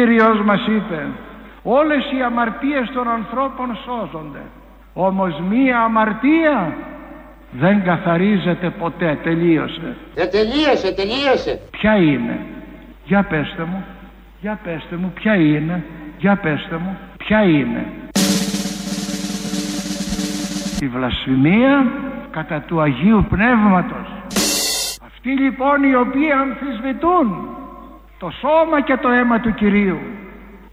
Ο Κύριος μας είπε όλες οι αμαρτίες των ανθρώπων σώζονται. Όμως μία αμαρτία δεν καθαρίζεται ποτέ. Τελείωσε Ε, τελείωσε, τελείωσε. ποια είναι; Για πέστε μου. Για πέστε μου ποια είναι; Για πέστε μου ποια είναι; Η βλασφημία κατά του Αγίου Πνεύματος. Αυτοί λοιπόν οι οποίοι αμφισβητούν το σώμα και το αίμα του Κυρίου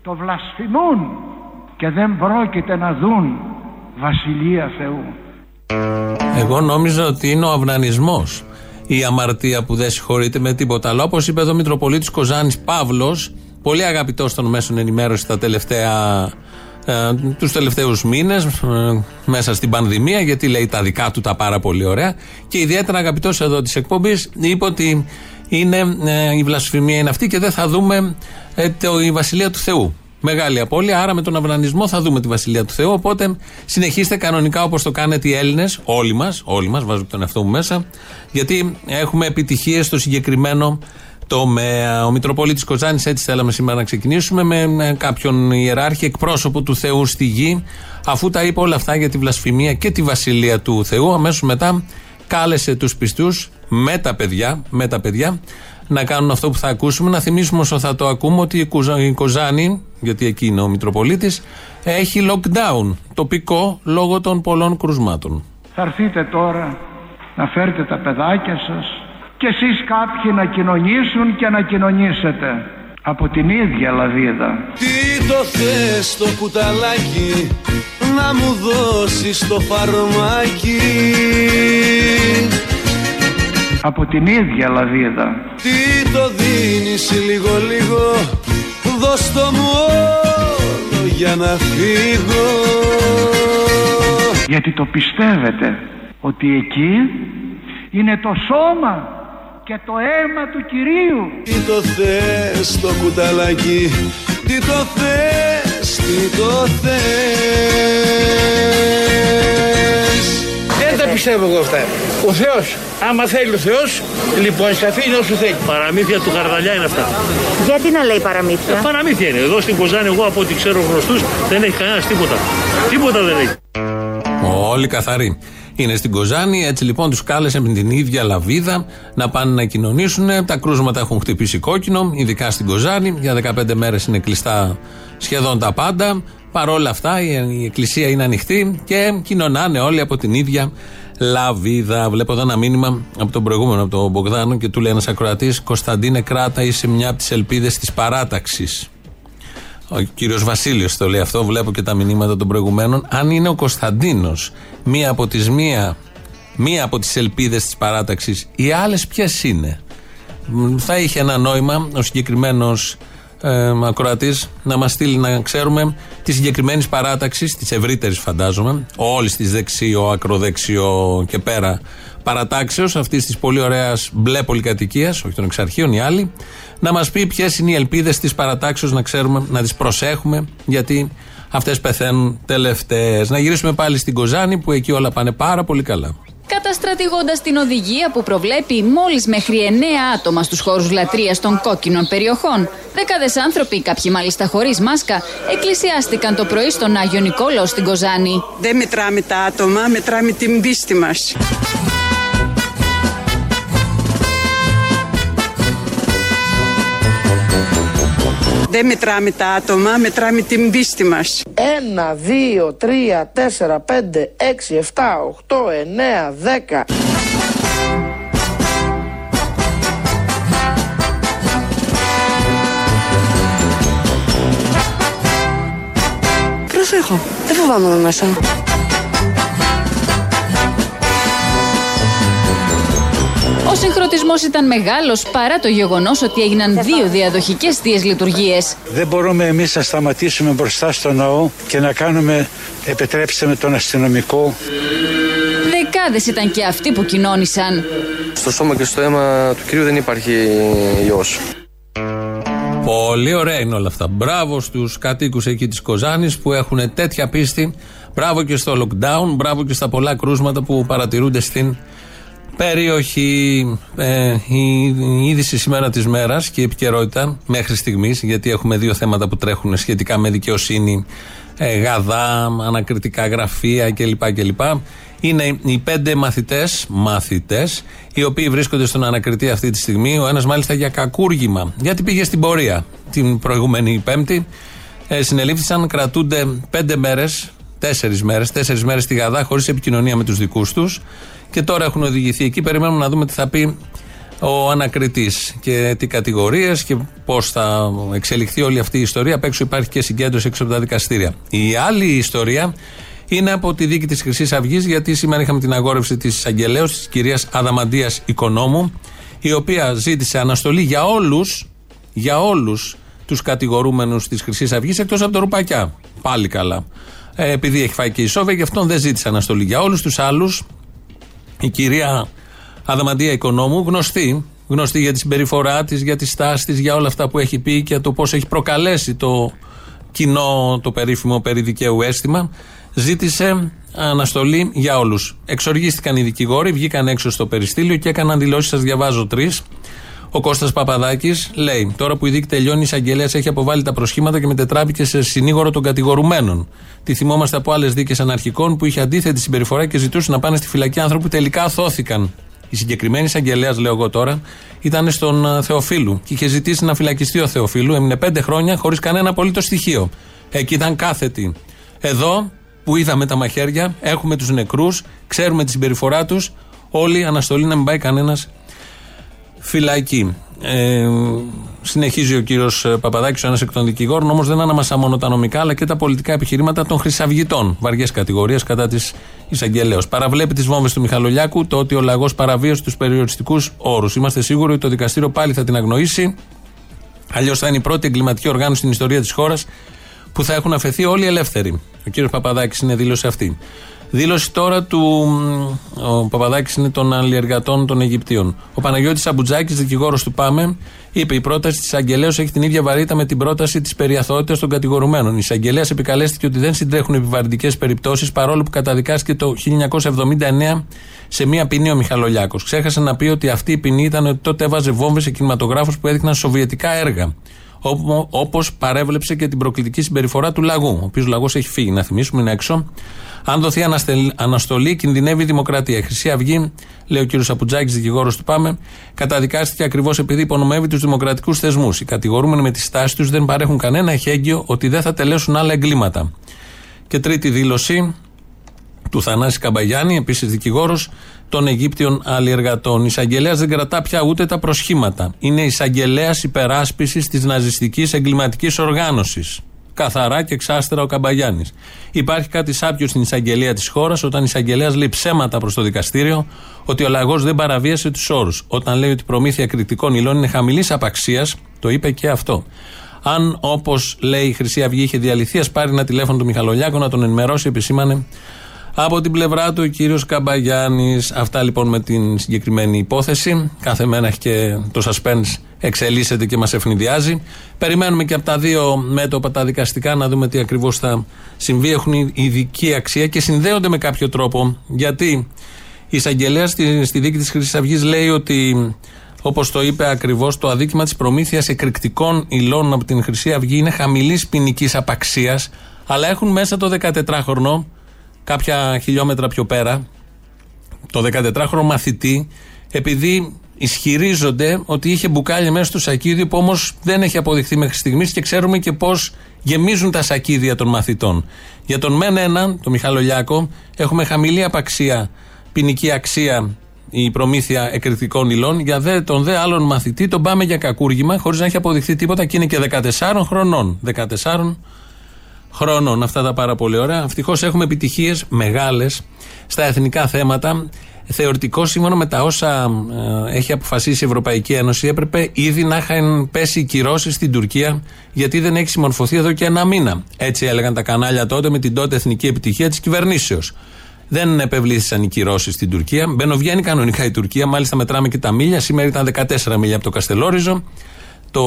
το βλασφημούν και δεν πρόκειται να δουν Βασιλεία Θεού Εγώ νόμιζα ότι είναι ο αυνανισμός η αμαρτία που δεν συγχωρείται με τίποτα άλλο. Όπως είπε εδώ ο Μητροπολίτης Κοζάνης Παύλος, πολύ αγαπητό των μέσων ενημέρωση τα τελευταία. Ε, τους τελευταίους μήνες ε, μέσα στην πανδημία γιατί λέει τα δικά του τα πάρα πολύ ωραία και ιδιαίτερα αγαπητός εδώ της εκπομπής είπε ότι είναι, ε, η βλασφημία είναι αυτή και δεν θα δούμε ε, το, η Βασιλεία του Θεού Μεγάλη απώλεια, άρα με τον αυνανισμό θα δούμε τη Βασιλεία του Θεού. Οπότε συνεχίστε κανονικά όπως το κάνετε οι Έλληνες, όλοι μας, όλοι μας, βάζω τον εαυτό μου μέσα, γιατί έχουμε επιτυχίες στο συγκεκριμένο τομέα. Ο Μητροπολίτης Κοζάνης, έτσι θέλαμε σήμερα να ξεκινήσουμε, με κάποιον ιεράρχη εκπρόσωπο του Θεού στη γη, αφού τα είπε όλα αυτά για τη βλασφημία και τη Βασιλεία του Θεού. Αμέσως μετά κάλεσε τους πιστούς με τα παιδιά, με τα παιδιά να κάνουν αυτό που θα ακούσουμε. Να θυμίσουμε όσο θα το ακούμε ότι η Κοζάνη, γιατί εκεί είναι ο Μητροπολίτης, έχει lockdown τοπικό λόγω των πολλών κρουσμάτων. Θα έρθείτε τώρα να φέρετε τα παιδάκια σας και εσείς κάποιοι να κοινωνήσουν και να κοινωνήσετε από την ίδια λαβίδα. Τι το θες το κουταλάκι να μου δώσεις το φαρμάκι Από την ίδια λαβίδα. Τι το δίνεις λίγο λίγο δώσ' το μου όλο για να φύγω Γιατί το πιστεύετε ότι εκεί είναι το σώμα και το αίμα του Κυρίου; Τι το θες το κουταλάκι Τι το θες, τι το θες Δεν τα πιστεύω εγώ αυτά. Ο Θεός, άμα θέλει ο Θεός, λοιπόν, σε αφήνει όσο θέλει. Παραμύθια του Καρδαλιά είναι αυτά. Γιατί να λέει παραμύθια; Παραμύθια είναι. Εδώ στην Κοζάνη, εγώ από ό,τι ξέρω γνωστούς, δεν έχει κανένας τίποτα. Τίποτα δεν έχει. Όλοι καθαροί. Είναι στην Κοζάνη, έτσι λοιπόν τους κάλεσε με την ίδια λαβίδα να πάνε να κοινωνήσουν. Τα κρούσματα έχουν χτυπήσει κόκκινο, ειδικά στην Κοζάνη. Για 15 μέρες είναι κλειστά σχεδόν τα πάντα. Παρ' όλα αυτά η εκκλησία είναι ανοιχτή και κοινωνάνε όλοι από την ίδια λαβίδα. Βλέπω εδώ ένα μήνυμα από τον προηγούμενο, από τον Μπογδάνο και του λέει ένας ακροατής: Κωνσταντίνε, κράτα είσαι μια από τις ελπίδες της παράταξης. Ο κύριος Βασίλειος το λέει αυτό, βλέπω και τα μηνύματα των προηγουμένων. Αν είναι ο Κωνσταντίνος μία από τις μία, μία από τις ελπίδες της παράταξης, οι άλλες ποιες είναι; Μ, Θα είχε ένα νόημα ο συγκεκριμένος ε, ακροατής να μας στείλει να ξέρουμε τη συγκεκριμένη παράταξη, της ευρύτερης φαντάζομαι, όλης της δεξιό, ακροδεξιό και πέρα παρατάξεως, αυτής της πολύ ωραίας μπλε πολυκατοικίας, όχι των εξαρχείων, οι άλλοι, να μας πει ποιες είναι οι ελπίδες της παρατάξεως, να ξέρουμε, να τις προσέχουμε, γιατί αυτές πεθαίνουν τελευταίες. Να γυρίσουμε πάλι στην Κοζάνη, που εκεί όλα πάνε πάρα πολύ καλά. Καταστρατηγώντας την οδηγία που προβλέπει μόλις μέχρι 9 άτομα στους χώρους λατρείας των κόκκινων περιοχών, δεκάδες άνθρωποι, κάποιοι μάλιστα χωρίς μάσκα, εκκλησιάστηκαν το πρωί στον Άγιο Νικόλαο στην Κοζάνη. Δεν μετράμε τα άτομα, μετράμε την πίστη μας. Δεν μετράμε τα άτομα, μετράμε την πίστη μας. Ένα, δύο, τρία, τέσσερα, πέντε, έξι, εφτά, οχτώ, εννέα, δέκα. Προσέχω, δεν φοβάμαι με μέσα. Συγχρονισμός ήταν μεγάλος παρά το γεγονός ότι έγιναν δύο διαδοχικές θείες λειτουργίες. Δεν μπορούμε εμείς να σταματήσουμε μπροστά στο ναό και να κάνουμε, επιτρέψτε με τον αστυνομικό, Δεκάδες ήταν και αυτοί που κοινώνησαν. Στο σώμα και στο αίμα του κυρίου δεν υπάρχει ιός. Πολύ ωραία είναι όλα αυτά. Μπράβο στους κατοίκους εκεί της Κοζάνης που έχουν τέτοια πίστη. Μπράβο και στο lockdown. Μπράβο και στα πολλά κρούσματα που παρατηρούνται στην περιοχή. Ε, η, η είδηση σήμερα της μέρας και η επικαιρότητα μέχρι στιγμής, γιατί έχουμε δύο θέματα που τρέχουν σχετικά με δικαιοσύνη, ε, γαδά, ανακριτικά γραφεία κλπ. κλπ. Είναι οι πέντε μαθητές, μαθητές, οι οποίοι βρίσκονται στον ανακριτή αυτή τη στιγμή. Ο ένας μάλιστα για κακούργημα, γιατί πήγε στην πορεία την προηγούμενη Πέμπτη. Ε, συνελήφθησαν, κρατούνται πέντε μέρες, τέσσερις μέρες, τέσσερις μέρες στη Γαδά, χωρίς επικοινωνία με τους δικούς τους. Και τώρα έχουν οδηγηθεί εκεί. Περιμένουμε να δούμε τι θα πει ο ανακριτής και τι κατηγορίες και πώς θα εξελιχθεί όλη αυτή η ιστορία. Απ' έξω υπάρχει και συγκέντρωση έξω από τα δικαστήρια. Η άλλη ιστορία είναι από τη δίκη της Χρυσής Αυγής, γιατί σήμερα είχαμε την αγόρευση της εισαγγελέω, της κυρίας Αδαμαντίας Οικονόμου, η οποία ζήτησε αναστολή για όλους για όλους τους κατηγορούμενους της Χρυσής Αυγής εκτός από το Ρουπακιά. Πάλι καλά. Ε, επειδή έχει φάει και η Σόβια, γι' αυτόν δεν ζήτησε αναστολή. Για όλους τους άλλους, η κυρία Αδαμαντία Οικονόμου, γνωστή, γνωστή για τη συμπεριφορά της, για τη στάση της, για όλα αυτά που έχει πει και το πώς έχει προκαλέσει το κοινό, το περίφημο περί δικαίου αίσθημα, ζήτησε αναστολή για όλους. Εξοργίστηκαν οι δικηγόροι, βγήκαν έξω στο περιστήλιο και έκαναν δηλώσεις. Σας διαβάζω τρεις. Ο Κώστας Παπαδάκης λέει: Τώρα που η δίκη τελειώνει, η εισαγγελέας έχει αποβάλει τα προσχήματα και μετετράπηκε σε συνήγορο των κατηγορουμένων. Τη θυμόμαστε από άλλες δίκες αναρχικών που είχε αντίθετη συμπεριφορά και ζητούσε να πάνε στη φυλακή άνθρωποι που τελικά αθώθηκαν. Η συγκεκριμένη εισαγγελέας, λέω εγώ τώρα, ήταν στον ε, Θεοφίλου και είχε ζητήσει να φυλακιστεί ο Θεοφίλου. Έμεινε πέντε χρόνια χωρίς κανένα απολύτως στοιχείο. Εκεί ήταν κάθετη. Εδώ που είδαμε τα μαχαίρια, έχουμε τους νεκρούς, ξέρουμε τη συμπεριφορά τους. Όλοι αναστολή να μην πάει κανένας φυλακή. Ε, συνεχίζει ο κύριος Παπαδάκης, ο ένας εκ των δικηγόρων, όμως δεν αναμασά μόνο τα νομικά αλλά και τα πολιτικά επιχειρήματα των χρυσαυγητών, βαριές κατηγορίες κατά της εισαγγελέως. Παραβλέπει τις βόμβες του Μιχαλολιάκου το ότι ο λαγός παραβίασε τους περιοριστικούς όρους. Είμαστε σίγουροι ότι το δικαστήριο πάλι θα την αγνοήσει. Αλλιώς θα είναι η πρώτη εγκληματική οργάνωση στην ιστορία της χώρας που θα έχουν αφαιθεί όλοι ελεύθεροι. Ο κύριος Παπαδάκης είναι δήλωση αυτή. Δήλωση τώρα του. Ο Παπαδάκης είναι των αλλιεργατών των Αιγυπτίων. Ο Παναγιώτης Αμπουτζάκη, δικηγόρος του ΠΑΜΕ, είπε: Η πρόταση της Αγγελέως έχει την ίδια βαρύτητα με την πρόταση της περιαθωότητας των κατηγορουμένων. Η εισαγγελέας επικαλέστηκε ότι δεν συντρέχουν επιβαρυντικές περιπτώσεις παρόλο που καταδικάστηκε το 1979 σε μία ποινή ο Μιχαλολιάκος. Ξέχασε να πει ότι αυτή η ποινή ήταν ότι τότε έβαζε βόμβες σε κινηματογράφους που έδειχναν σοβιετικά έργα. Όπως παρέβλεψε και την προκλητική συμπεριφορά του λαγού. Ο οποίος λαγός έχει φύγει, να θυμίσουμε, είναι έξω. Αν δοθεί αναστολή, κινδυνεύει η δημοκρατία. Η Χρυσή Αυγή, λέει ο κ. Σαπουτζάκης, δικηγόρος του Πάμε, καταδικάστηκε ακριβώς επειδή υπονομεύει τους δημοκρατικούς θεσμούς. Οι κατηγορούμενοι με τη στάση τους δεν παρέχουν κανένα εχέγγυο ότι δεν θα τελέσουν άλλα εγκλήματα. Και τρίτη δήλωση του Θανάση Καμπαγιάννη, επίσης δικηγόρος των Αιγύπτιων αλλιεργατών. Η εισαγγελέας δεν κρατά πια ούτε τα προσχήματα. Είναι εισαγγελέας υπεράσπισης της ναζιστικής εγκληματικής οργάνωσης. Καθαρά και εξάστερα ο Καμπαγιάννης. Υπάρχει κάτι σάπιο στην εισαγγελία της χώρας όταν η εισαγγελέας λέει ψέματα προς το δικαστήριο ότι ο λαγός δεν παραβίασε τους όρους. Όταν λέει ότι η προμήθεια κριτικών υλών είναι χαμηλής απαξίας, το είπε και αυτό. Αν όπως λέει η Χρυσή Αυγή είχε διαλυθεί, ας πάρει ένα τηλέφωνο του Μιχαλολιάκου να τον ενημερώσει, επισήμανε από την πλευρά του ο κύριος Καμπαγιάννης. Αυτά λοιπόν με την συγκεκριμένη υπόθεση. Κάθε μέρα έχει και το suspense εξελίσσεται και μας ευνηδιάζει. Περιμένουμε και από τα δύο μέτωπα τα δικαστικά να δούμε τι ακριβώς θα συμβεί. Έχουν ειδική αξία και συνδέονται με κάποιο τρόπο. Γιατί η εισαγγελέα στη, στη δίκη της Χρυσής Αυγής λέει ότι Όπως το είπε ακριβώς, το αδίκημα της προμήθειας εκρηκτικών υλών από την Χρυσή Αυγή είναι χαμηλής ποινικής απαξίας, αλλά έχουν μέσα το 14χρονο κάποια χιλιόμετρα πιο πέρα, το 14χρονο μαθητή, επειδή ισχυρίζονται ότι είχε μπουκάλια μέσα στο σακίδιο που όμως δεν έχει αποδειχθεί μέχρι στιγμής και ξέρουμε και πώς γεμίζουν τα σακίδια των μαθητών. Για τον μεν έναν, τον Μιχαλολιάκο, έχουμε χαμηλή απαξία, ποινική αξία η προμήθεια εκρηκτικών υλών. Για δε, τον δε άλλον μαθητή τον πάμε για κακούργημα χωρίς να έχει αποδειχθεί τίποτα και είναι και 14 χρονών. 14 χρόνων. Αυτά τα πάρα πολύ ωραία. Ευτυχώς έχουμε επιτυχίες μεγάλες στα εθνικά θέματα. Θεωρητικό, σύμφωνα με τα όσα ε, έχει αποφασίσει η Ευρωπαϊκή Ένωση, έπρεπε ήδη να είχαν πέσει οι κυρώσεις στην Τουρκία, γιατί δεν έχει συμμορφωθεί εδώ και ένα μήνα. Έτσι έλεγαν τα κανάλια τότε με την τότε εθνική επιτυχία της κυβερνήσεως. Δεν επευλήθησαν οι κυρώσεις στην Τουρκία. Μπαινοβγαίνει κανονικά η Τουρκία, μάλιστα μετράμε και τα μίλια. Σήμερα ήταν 14 μίλια από το Καστελόριζο. Το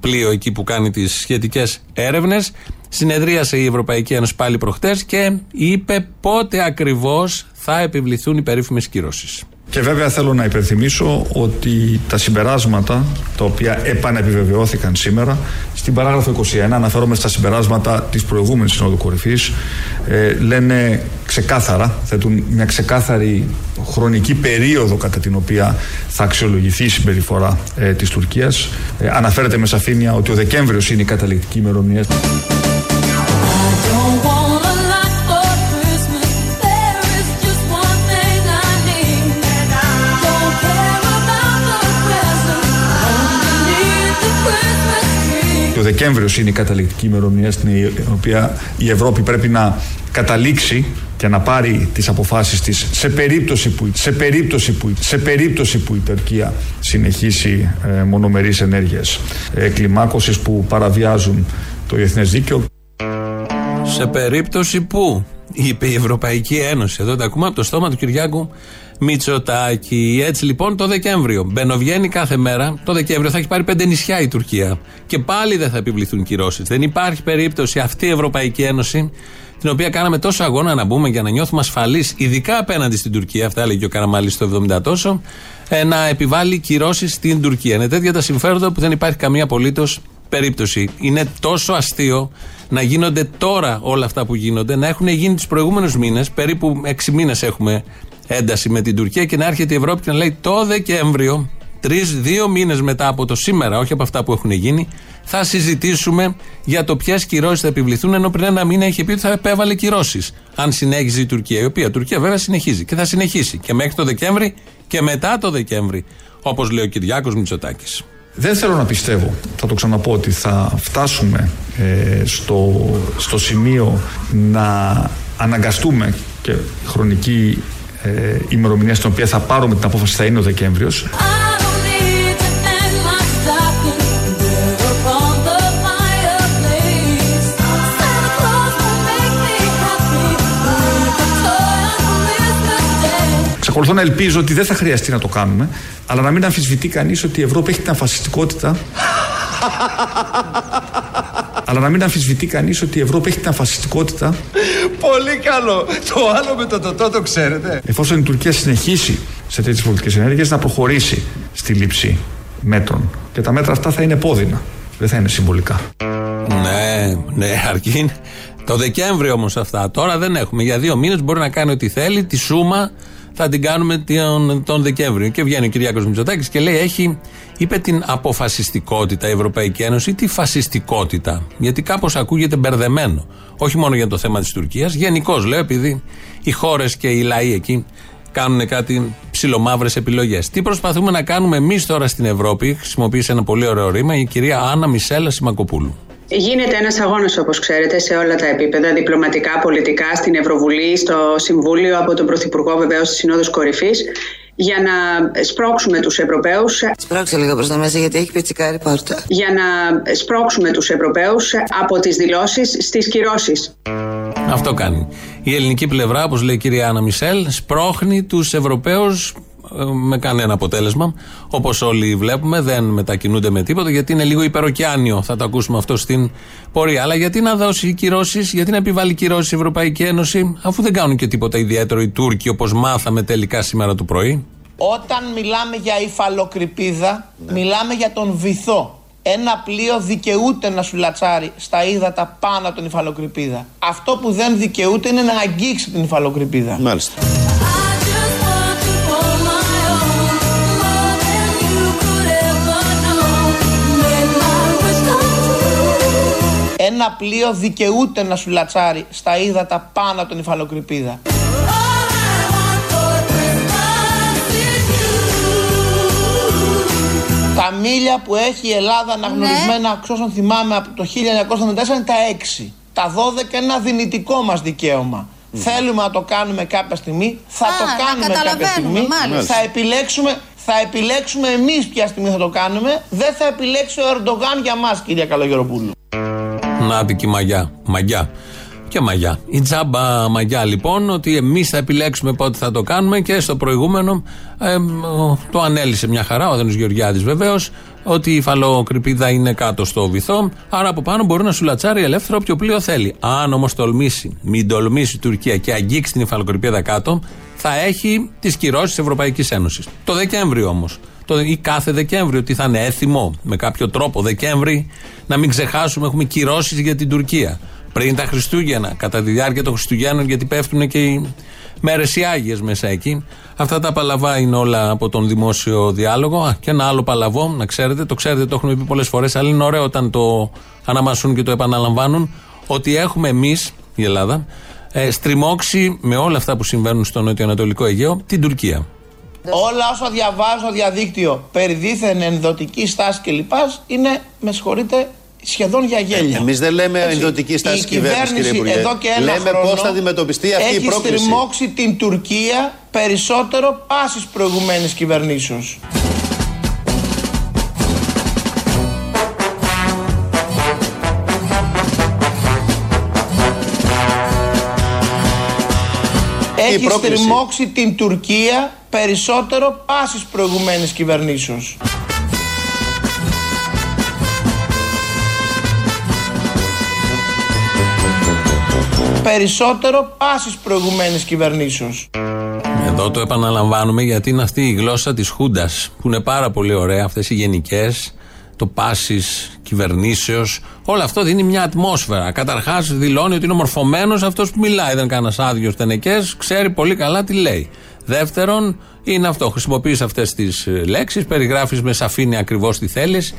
πλοίο εκεί που κάνει τις σχετικές έρευνες. Συνεδρίασε η Ευρωπαϊκή Ένωση πάλι προχτές και είπε πότε ακριβώς θα επιβληθούν οι περίφημες κυρώσεις. Και βέβαια θέλω να υπενθυμίσω ότι τα συμπεράσματα τα οποία επανεπιβεβαιώθηκαν σήμερα στην παράγραφο 21 αναφέρομαι στα συμπεράσματα της προηγούμενης Συνόδου Κορυφής ε, λένε ξεκάθαρα, θέτουν μια ξεκάθαρη χρονική περίοδο κατά την οποία θα αξιολογηθεί η συμπεριφορά ε, της Τουρκίας. Ε, αναφέρεται με σαφήνεια ότι ο Δεκέμβριος είναι η καταληκτική ημερομηνία ο Δεκέμβριος είναι η καταληκτική ημερομηνία στην οποία η Ευρώπη πρέπει να καταλήξει και να πάρει τις αποφάσεις της σε περίπτωση που, σε περίπτωση που, σε περίπτωση που η Τουρκία συνεχίσει ε, μονομερείς ενέργειες ε, κλιμάκωσης που παραβιάζουν το διεθνές δίκαιο. Σε περίπτωση που, είπε η Ευρωπαϊκή Ένωση, εδώ τα ακούμε από το στόμα του Κυριάκου Μητσοτάκη. Έτσι λοιπόν το Δεκέμβριο. Μπαινοβγαίνει κάθε μέρα. Το Δεκέμβριο θα έχει πάρει πέντε νησιά η Τουρκία. Και πάλι δεν θα επιβληθούν κυρώσεις. Δεν υπάρχει περίπτωση αυτή η Ευρωπαϊκή Ένωση, την οποία κάναμε τόσο αγώνα να μπούμε για να νιώθουμε ασφαλείς, ειδικά απέναντι στην Τουρκία, αυτά έλεγε ο Καραμάλης το 70 τόσο, ε, να επιβάλλει κυρώσεις στην Τουρκία. Είναι τέτοια τα συμφέροντα που δεν υπάρχει καμία απολύτως περίπτωση. Είναι τόσο αστείο να γίνονται τώρα όλα αυτά που γίνονται, να έχουν γίνει τους προηγούμενους μήνες, περίπου 6 μήνες έχουμε ένταση με την Τουρκία και να έρχεται η Ευρώπη και να λέει το Δεκέμβριο, τρεις, δύο μήνες μετά από το σήμερα, όχι από αυτά που έχουν γίνει, θα συζητήσουμε για το ποιες κυρώσεις θα επιβληθούν. Ενώ πριν ένα μήνα είχε πει ότι θα επέβαλε κυρώσεις. Αν συνέχιζε η Τουρκία, η οποία η Τουρκία βέβαια συνεχίζει και θα συνεχίσει και μέχρι το Δεκέμβρη και μετά το Δεκέμβρη, όπως λέει ο Κυριάκος Μητσοτάκης. Δεν θέλω να πιστεύω, θα το ξαναπώ, ότι θα φτάσουμε ε, στο, στο σημείο να αναγκαστούμε και χρονική ε, ημερομηνία στην οποία θα πάρουμε την απόφαση θα είναι ο Δεκέμβριος. Εξακολουθώ να ελπίζω ότι δεν θα χρειαστεί να το κάνουμε, αλλά να μην αμφισβητεί κανείς ότι η Ευρώπη έχει την αφασιστικότητα. αλλά να μην αμφισβητεί κανείς ότι η Ευρώπη έχει την αφασιστικότητα. Πολύ καλό. Το άλλο με το τοτό το ξέρετε. Εφόσον η Τουρκία συνεχίσει σε τέτοιες πολιτικές ενέργειες, να προχωρήσει στη λήψη μέτρων. Και τα μέτρα αυτά θα είναι πόδινα. Δεν θα είναι συμβολικά. Ναι, ναι, αρκεί. Το Δεκέμβριο όμως αυτά. Τώρα δεν έχουμε. Για δύο μήνες μπορεί να κάνει ό,τι θέλει. Τη σούμα θα την κάνουμε τον, τον Δεκέμβριο. Και βγαίνει ο Κυριάκος Μητσοτάκης και λέει: Έχει, είπε την αποφασιστικότητα η Ευρωπαϊκή Ένωση ή τη φασιστικότητα; Γιατί κάπως ακούγεται μπερδεμένο. Όχι μόνο για το θέμα της Τουρκίας, γενικώς λέω, επειδή οι χώρες και οι λαοί εκεί κάνουν κάτι ψιλομαύρες επιλογές. Τι προσπαθούμε να κάνουμε εμείς τώρα στην Ευρώπη, χρησιμοποίησε ένα πολύ ωραίο ρήμα η κυρία Άννα Μισέλα Σιμακοπούλου. Γίνεται ένας αγώνας όπως ξέρετε σε όλα τα επίπεδα, διπλωματικά, πολιτικά, στην Ευρωβουλή, στο Συμβούλιο, από τον Πρωθυπουργό βεβαίως της Συνόδους Κορυφής για να σπρώξουμε τους Ευρωπαίους Σπρώξε λίγο προς τα μέσα γιατί έχει πιτσικάρει πόρτα για να σπρώξουμε τους Ευρωπαίους από τις δηλώσεις στις κυρώσεις. Αυτό κάνει. Η ελληνική πλευρά, όπως λέει η κυρία Άννα Μισελ, σπρώχνει τους Ευρωπαίους ε, με κανένα αποτέλεσμα. Όπως όλοι βλέπουμε, δεν μετακινούνται με τίποτα γιατί είναι λίγο υπεροκιάνιο. Θα το ακούσουμε αυτό στην πορεία. Αλλά γιατί να δώσει κυρώσεις, γιατί να επιβάλλει κυρώσεις η Ευρωπαϊκή Ένωση, αφού δεν κάνουν και τίποτα ιδιαίτερο οι Τούρκοι, όπως μάθαμε τελικά σήμερα το πρωί. Όταν μιλάμε για υφαλοκρηπίδα, μιλάμε για τον βυθό. Ένα πλοίο δικαιούται να σου λατσάρει στα ύδατα πάνω από την υφαλοκρηπίδα. Αυτό που δεν δικαιούται είναι να αγγίξει την υφαλοκρηπίδα. Μάλιστα. Ένα πλοίο δικαιούται να σου λατσάρει στα ύδατα πάνω από την υφαλοκρηπίδα. Τα μίλια που έχει η Ελλάδα αναγνωρισμένα, ναι. όσων θυμάμαι, από το 1994 είναι τα 6. Τα 12 είναι ένα δυνητικό μας δικαίωμα. Θέλουμε να το κάνουμε κάποια στιγμή, θα το κάνουμε κάποια στιγμή, θα επιλέξουμε, θα επιλέξουμε εμείς ποια στιγμή θα το κάνουμε, δεν θα επιλέξει ο Ερντογάν για μας κυρία Καλογεροπούλου. Να την μαγιά. Μαγιά. Και μαγιά. Η τζάμπα μαγιά λοιπόν, ότι εμείς θα επιλέξουμε πότε θα το κάνουμε και στο προηγούμενο ε, το ανέλησε μια χαρά, ο Αδένο Γεωργιάδη βεβαίως, ότι η φαλοκρηπίδα είναι κάτω στο βυθό. Άρα από πάνω μπορεί να σου λατσάρει ελεύθερο όποιο πλοίο θέλει. Αν όμως τολμήσει, μην τολμήσει η Τουρκία και αγγίξει την υφαλοκρηπίδα κάτω, θα έχει τις κυρώσεις της Ευρωπαϊκής Ένωσης. Το Δεκέμβριο όμως. Ή κάθε Δεκέμβριο, ότι θα είναι έθιμο με κάποιο τρόπο Δεκέμβρη, να μην ξεχάσουμε, έχουμε κυρώσεις για την Τουρκία. Πριν τα Χριστούγεννα, κατά τη διάρκεια των Χριστουγέννων, γιατί πέφτουν και οι μέρες οι Άγιες μέσα εκεί. Αυτά τα παλαβά είναι όλα από τον δημόσιο διάλογο. Α, και ένα άλλο παλαβό, να ξέρετε, το ξέρετε, το έχουμε πει πολλές φορές, αλλά είναι ωραίο όταν το αναμασούν και το επαναλαμβάνουν, ότι έχουμε εμείς, η Ελλάδα, ε, στριμώξει με όλα αυτά που συμβαίνουν στο νοτιοανατολικό Αιγαίο την Τουρκία. Όλα όσα διαβάζω στο διαδίκτυο περί δίθεν ενδοτική στάση κλπ. είναι, με συγχωρείτε, σχεδόν για γέλια. Εμείς δεν λέμε ενδοτική στάση κυβέρνηση, κύριε Υπουργέ. Εδώ και ένα λέμε πώς θα αντιμετωπιστεί αυτή η πρόκληση. Έχει στριμώξει την Τουρκία περισσότερο πάσης προηγουμένης κυβερνήσεως. Έχει στριμώξει την Τουρκία περισσότερο πάσης προηγουμένης κυβερνήσεως. Περισσότερο πάσης προηγουμένης κυβερνήσεως. Εδώ το επαναλαμβάνουμε γιατί είναι αυτή η γλώσσα της Χούντας που είναι πάρα πολύ ωραία αυτές οι γενικές το πάσης κυβερνήσεως. Όλο αυτό δίνει μια ατμόσφαιρα. Καταρχάς, δηλώνει ότι είναι μορφωμένο αυτός που μιλάει. Δεν είναι κανένα άδειο τενεκέ, ξέρει πολύ καλά τι λέει. Δεύτερον, είναι αυτό. Χρησιμοποιείς αυτές τις ε, λέξεις, περιγράφεις με σαφήνεια ακριβώς τι θέλεις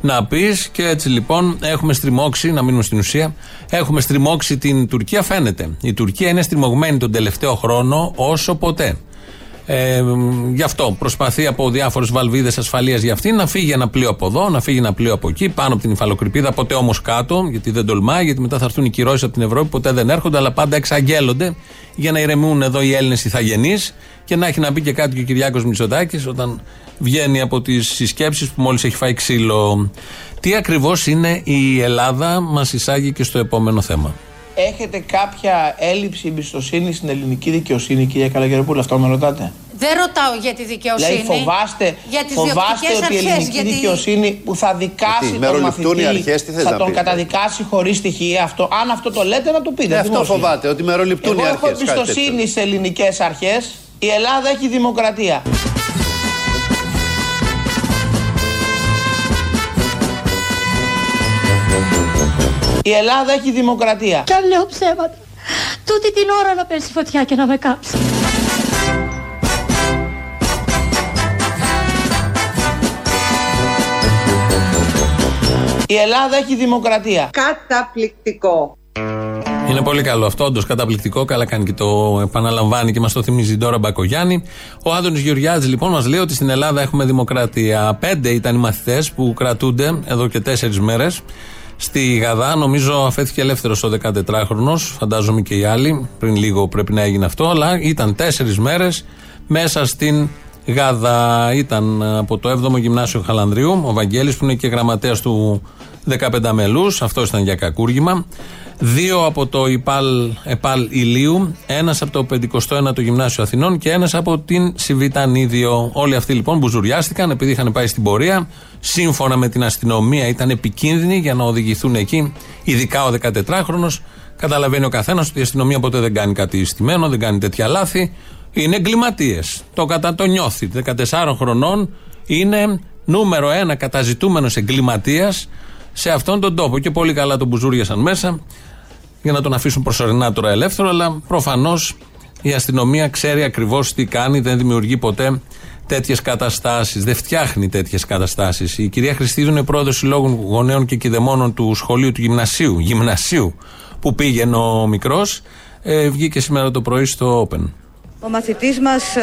να πεις και έτσι λοιπόν έχουμε στριμώξει, να μείνουμε στην ουσία, έχουμε στριμώξει την Τουρκία. Φαίνεται. Η Τουρκία είναι στριμωγμένη τον τελευταίο χρόνο όσο ποτέ. Ε, γι' αυτό προσπαθεί από διάφορε βαλβίδες ασφαλείας για αυτή να φύγει ένα πλοίο από εδώ, να φύγει ένα πλοίο από εκεί, πάνω από την υφαλοκρηπίδα, ποτέ όμως κάτω, γιατί δεν τολμάει, γιατί μετά θα έρθουν οι κυρώσεις από την Ευρώπη, ποτέ δεν έρχονται, αλλά πάντα εξαγγέλλονται για να ηρεμούν εδώ οι Έλληνες ηθαγενείς και να έχει να πει και κάτι και ο Κυριάκος Μητσοτάκης όταν βγαίνει από τις συσκέψεις που μόλις έχει φάει ξύλο. Τι ακριβώς είναι η Ελλάδα, μας εισάγει και στο επόμενο θέμα. Έχετε κάποια έλλειψη εμπιστοσύνη στην ελληνική δικαιοσύνη, κυρία Καλαγεροπούλου, αυτό με ρωτάτε; Δεν ρωτάω για τη δικαιοσύνη. Δηλαδή φοβάστε, για τις φοβάστε ότι η ελληνική γιατί... δικαιοσύνη που θα δικάσει τον μαθητή αρχές, τι θες θα να τον πείτε; καταδικάσει χωρίς στοιχεία αυτό. Αν αυτό το λέτε να το πείτε. Ναι, αυτό δημόσια. φοβάται, ότι μεροληπτούν οι Εγώ αρχές. έχω εμπιστοσύνη σε ελληνικές αρχές. Η Ελλάδα έχει δημοκρατία. Η Ελλάδα έχει δημοκρατία. Κι αν λέω ψέματα. Τούτη την ώρα να πέσει φωτιά και να με κάψεις. Η Ελλάδα έχει δημοκρατία. Καταπληκτικό. Είναι πολύ καλό αυτό, όντως καταπληκτικό. Καλά κάνει και το επαναλαμβάνει και μας το θυμίζει τώρα Μπακογιάννη. Ο Άδωνης Γεωργιάδης λοιπόν μας λέει ότι στην Ελλάδα έχουμε δημοκρατία. Πέντε ήταν οι μαθητές που κρατούνται εδώ και τέσσερις μέρες στη Γαδά. Νομίζω αφέθηκε ελεύθερος ο 14χρονο, φαντάζομαι και οι άλλοι. Πριν λίγο πρέπει να έγινε αυτό, αλλά ήταν τέσσερις μέρες μέσα στην Γαδά. Ήταν από το 7ο Γυμνάσιο Χαλανδρίου, ο Βαγγέλης που είναι και γραμματέας του 15 μελούς. Αυτός ήταν για κακούργημα. Δύο από το ΙΠΑΛ, ΕΠΑΛ Ηλίου, ένας από το 51ο Γυμνάσιο Αθηνών και ένας από την Σιβητανίδιο. Όλοι αυτοί λοιπόν μπουζουριάστηκαν επειδή είχαν πάει στην πορεία. Σύμφωνα με την αστυνομία ήταν επικίνδυνοι για να οδηγηθούν εκεί, ειδικά ο 14χρονο. Καταλαβαίνει ο καθένας ότι η αστυνομία ποτέ δεν κάνει κάτι στημένο, δεν κάνει τέτοια λάθη. Είναι εγκληματίες. Το κατά το νιώθει. 14 χρονών είναι νούμερο ένα καταζητούμενος εγκληματίας σε αυτόν τον τόπο. Και πολύ καλά τον μπουζούριασαν μέσα για να τον αφήσουν προσωρινά τώρα ελεύθερο, αλλά προφανώς η αστυνομία ξέρει ακριβώς τι κάνει, δεν δημιουργεί ποτέ τέτοιες καταστάσεις, δεν φτιάχνει τέτοιες καταστάσεις. Η κυρία Χριστίδου είναι πρόεδρος Συλλόγου Γονέων και Κηδεμόνων του σχολείου του Γυμνασίου, γυμνασίου που πήγαινε ο μικρός. Ε, βγήκε σήμερα το πρωί στο Open. Ο μαθητής μας α,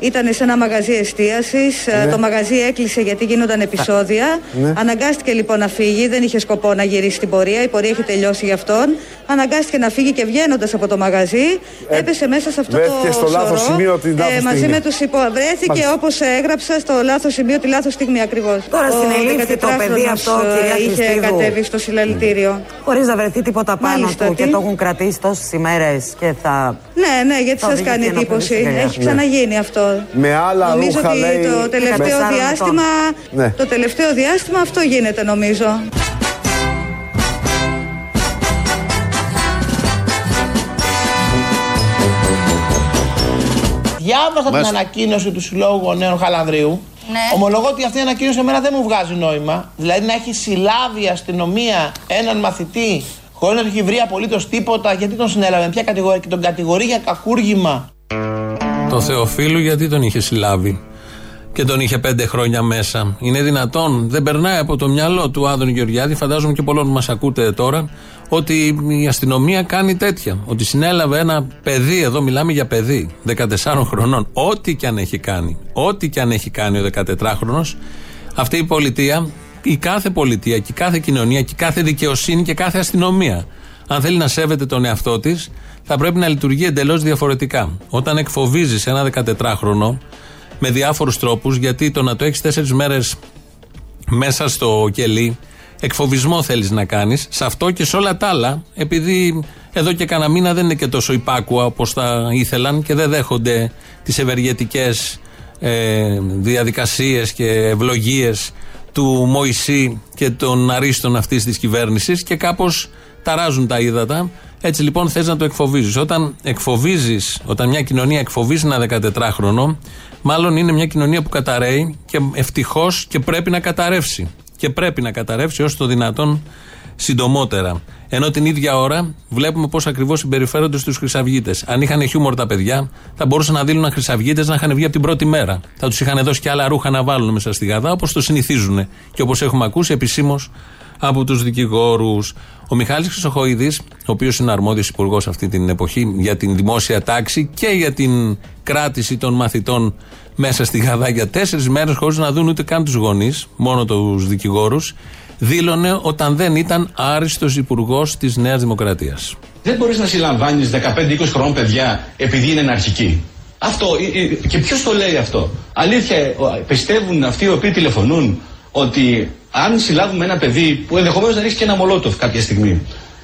ήταν σε ένα μαγαζί εστίασης. Α, Ναι. Το μαγαζί έκλεισε γιατί γίνονταν επεισόδια. Ναι. Αναγκάστηκε λοιπόν να φύγει. Δεν είχε σκοπό να γυρίσει την πορεία. Η πορεία είχε τελειώσει για αυτόν. Αναγκάστηκε να φύγει και βγαίνοντας από το μαγαζί, έπεσε μέσα σε αυτό Ε, βρέθηκε το στο λάθος σωρό, σημείο την λάθος μαζί στιγμή. με τους υπο... Βρέθηκε Μάλιστα. όπως έγραψα στο λάθος σημείο τη λάθος στιγμή ακριβώς. Τώρα Ο συνελήφθη το 14χρονος, παιδί αυτό, ε, κυρία είχε Χριστίδου. κατέβει στο συλλαλητήριο. Χωρίς να βρεθεί τίποτα πάνω Μάλιστα, του τι; και το έχουν κρατήσει τόσες ημέρες και θα. Ναι, ναι, γιατί Θα σας οδηγηθεί κάνει ενώπιον εντύπωση. της δικαιοσύνης. Έχει ξαναγίνει αυτό. Με άλλα Νομίζω ρούχα ότι λέει. το τελευταίο 14 διάστημα, Ναι. το τελευταίο διάστημα αυτό γίνεται νομίζω. Διάβασα την Μας- ανακοίνωση του Συλλόγου Γονέων Χαλανδρίου. Ναι. Ομολογώ ότι αυτή η ανακοίνωση εμένα δεν μου βγάζει νόημα. Δηλαδή να έχει συλλάβει η αστυνομία έναν μαθητή χωρίς να του έχει βρει απολύτως τίποτα. Γιατί τον συνέλαβε, με ποια κατηγορία και τον κατηγορεί για κακούργημα. Το Θεοφίλου γιατί τον είχε συλλάβει και τον είχε πέντε χρόνια μέσα. Είναι δυνατόν, δεν περνάει από το μυαλό του Άδων Γεωργιάδη, φαντάζομαι και πολλών μας ακούτε τώρα, ότι η αστυνομία κάνει τέτοια. Ότι συνέλαβε ένα παιδί, εδώ μιλάμε για παιδί, 14 χρονών, ό,τι και αν έχει κάνει. Ό,τι και αν έχει κάνει ο 14χρονο, αυτή η πολιτεία, η κάθε πολιτεία και η κάθε κοινωνία και η κάθε δικαιοσύνη και κάθε αστυνομία, αν θέλει να σέβεται τον εαυτό της, θα πρέπει να λειτουργεί εντελώς διαφορετικά. Όταν εκφοβίζεις ένα 14χρονο με διάφορους τρόπους, γιατί το να το έχεις τέσσερις μέρες μέσα στο κελί, εκφοβισμό θέλεις να κάνεις, σε αυτό και σε όλα τα άλλα, επειδή εδώ και κανένα μήνα δεν είναι και τόσο υπάκουα όπως θα ήθελαν και δεν δέχονται τις ευεργετικές ε, διαδικασίες και ευλογίες του Μωυσή και των αρίστων αυτής της κυβέρνησης και κάπως ταράζουν τα ύδατα. Έτσι λοιπόν θες να το εκφοβίζεις. Όταν εκφοβίζεις, όταν μια κοινωνία εκφοβίζει ένα 14χρονο, μάλλον είναι μια κοινωνία που καταραίει και ευτυχώς και πρέπει να καταρρεύσει. Και πρέπει να καταρρεύσει όσο το δυνατόν συντομότερα. Ενώ την ίδια ώρα βλέπουμε πώς ακριβώς συμπεριφέρονται στους Χρυσαυγίτες. Αν είχαν χιούμορ τα παιδιά, θα μπορούσαν να δίνουν Χρυσαυγίτες να είχαν βγει από την πρώτη μέρα. Θα τους είχαν δώσει και άλλα ρούχα να βάλουν μέσα στη γαδά, όπως το συνηθίζουν. Και όπως έχουμε ακούσει επισήμως από τους δικηγόρους. Ο Μιχάλης Χρυσοχοίδης, ο οποίος είναι αρμόδιος υπουργός αυτή την εποχή για την δημόσια τάξη και για την κράτηση των μαθητών μέσα στη Γαδά για τέσσερις μέρες χωρίς να δουν ούτε καν τους γονείς, μόνο τους δικηγόρους, δήλωνε όταν δεν ήταν άριστος υπουργός της Νέας Δημοκρατίας. Δεν μπορείς να συλλαμβάνεις 15-20 χρόνων παιδιά επειδή είναι αναρχικοί. Αυτό, ε, ε, και ποιος το λέει αυτό; Αλήθεια, ε, ο- πιστεύουν αυτοί οι οποίοι τηλεφωνούν ότι αν συλλάβουμε ένα παιδί που ενδεχομένως να ρίξει και ένα μολότοφ κάποια στιγμή,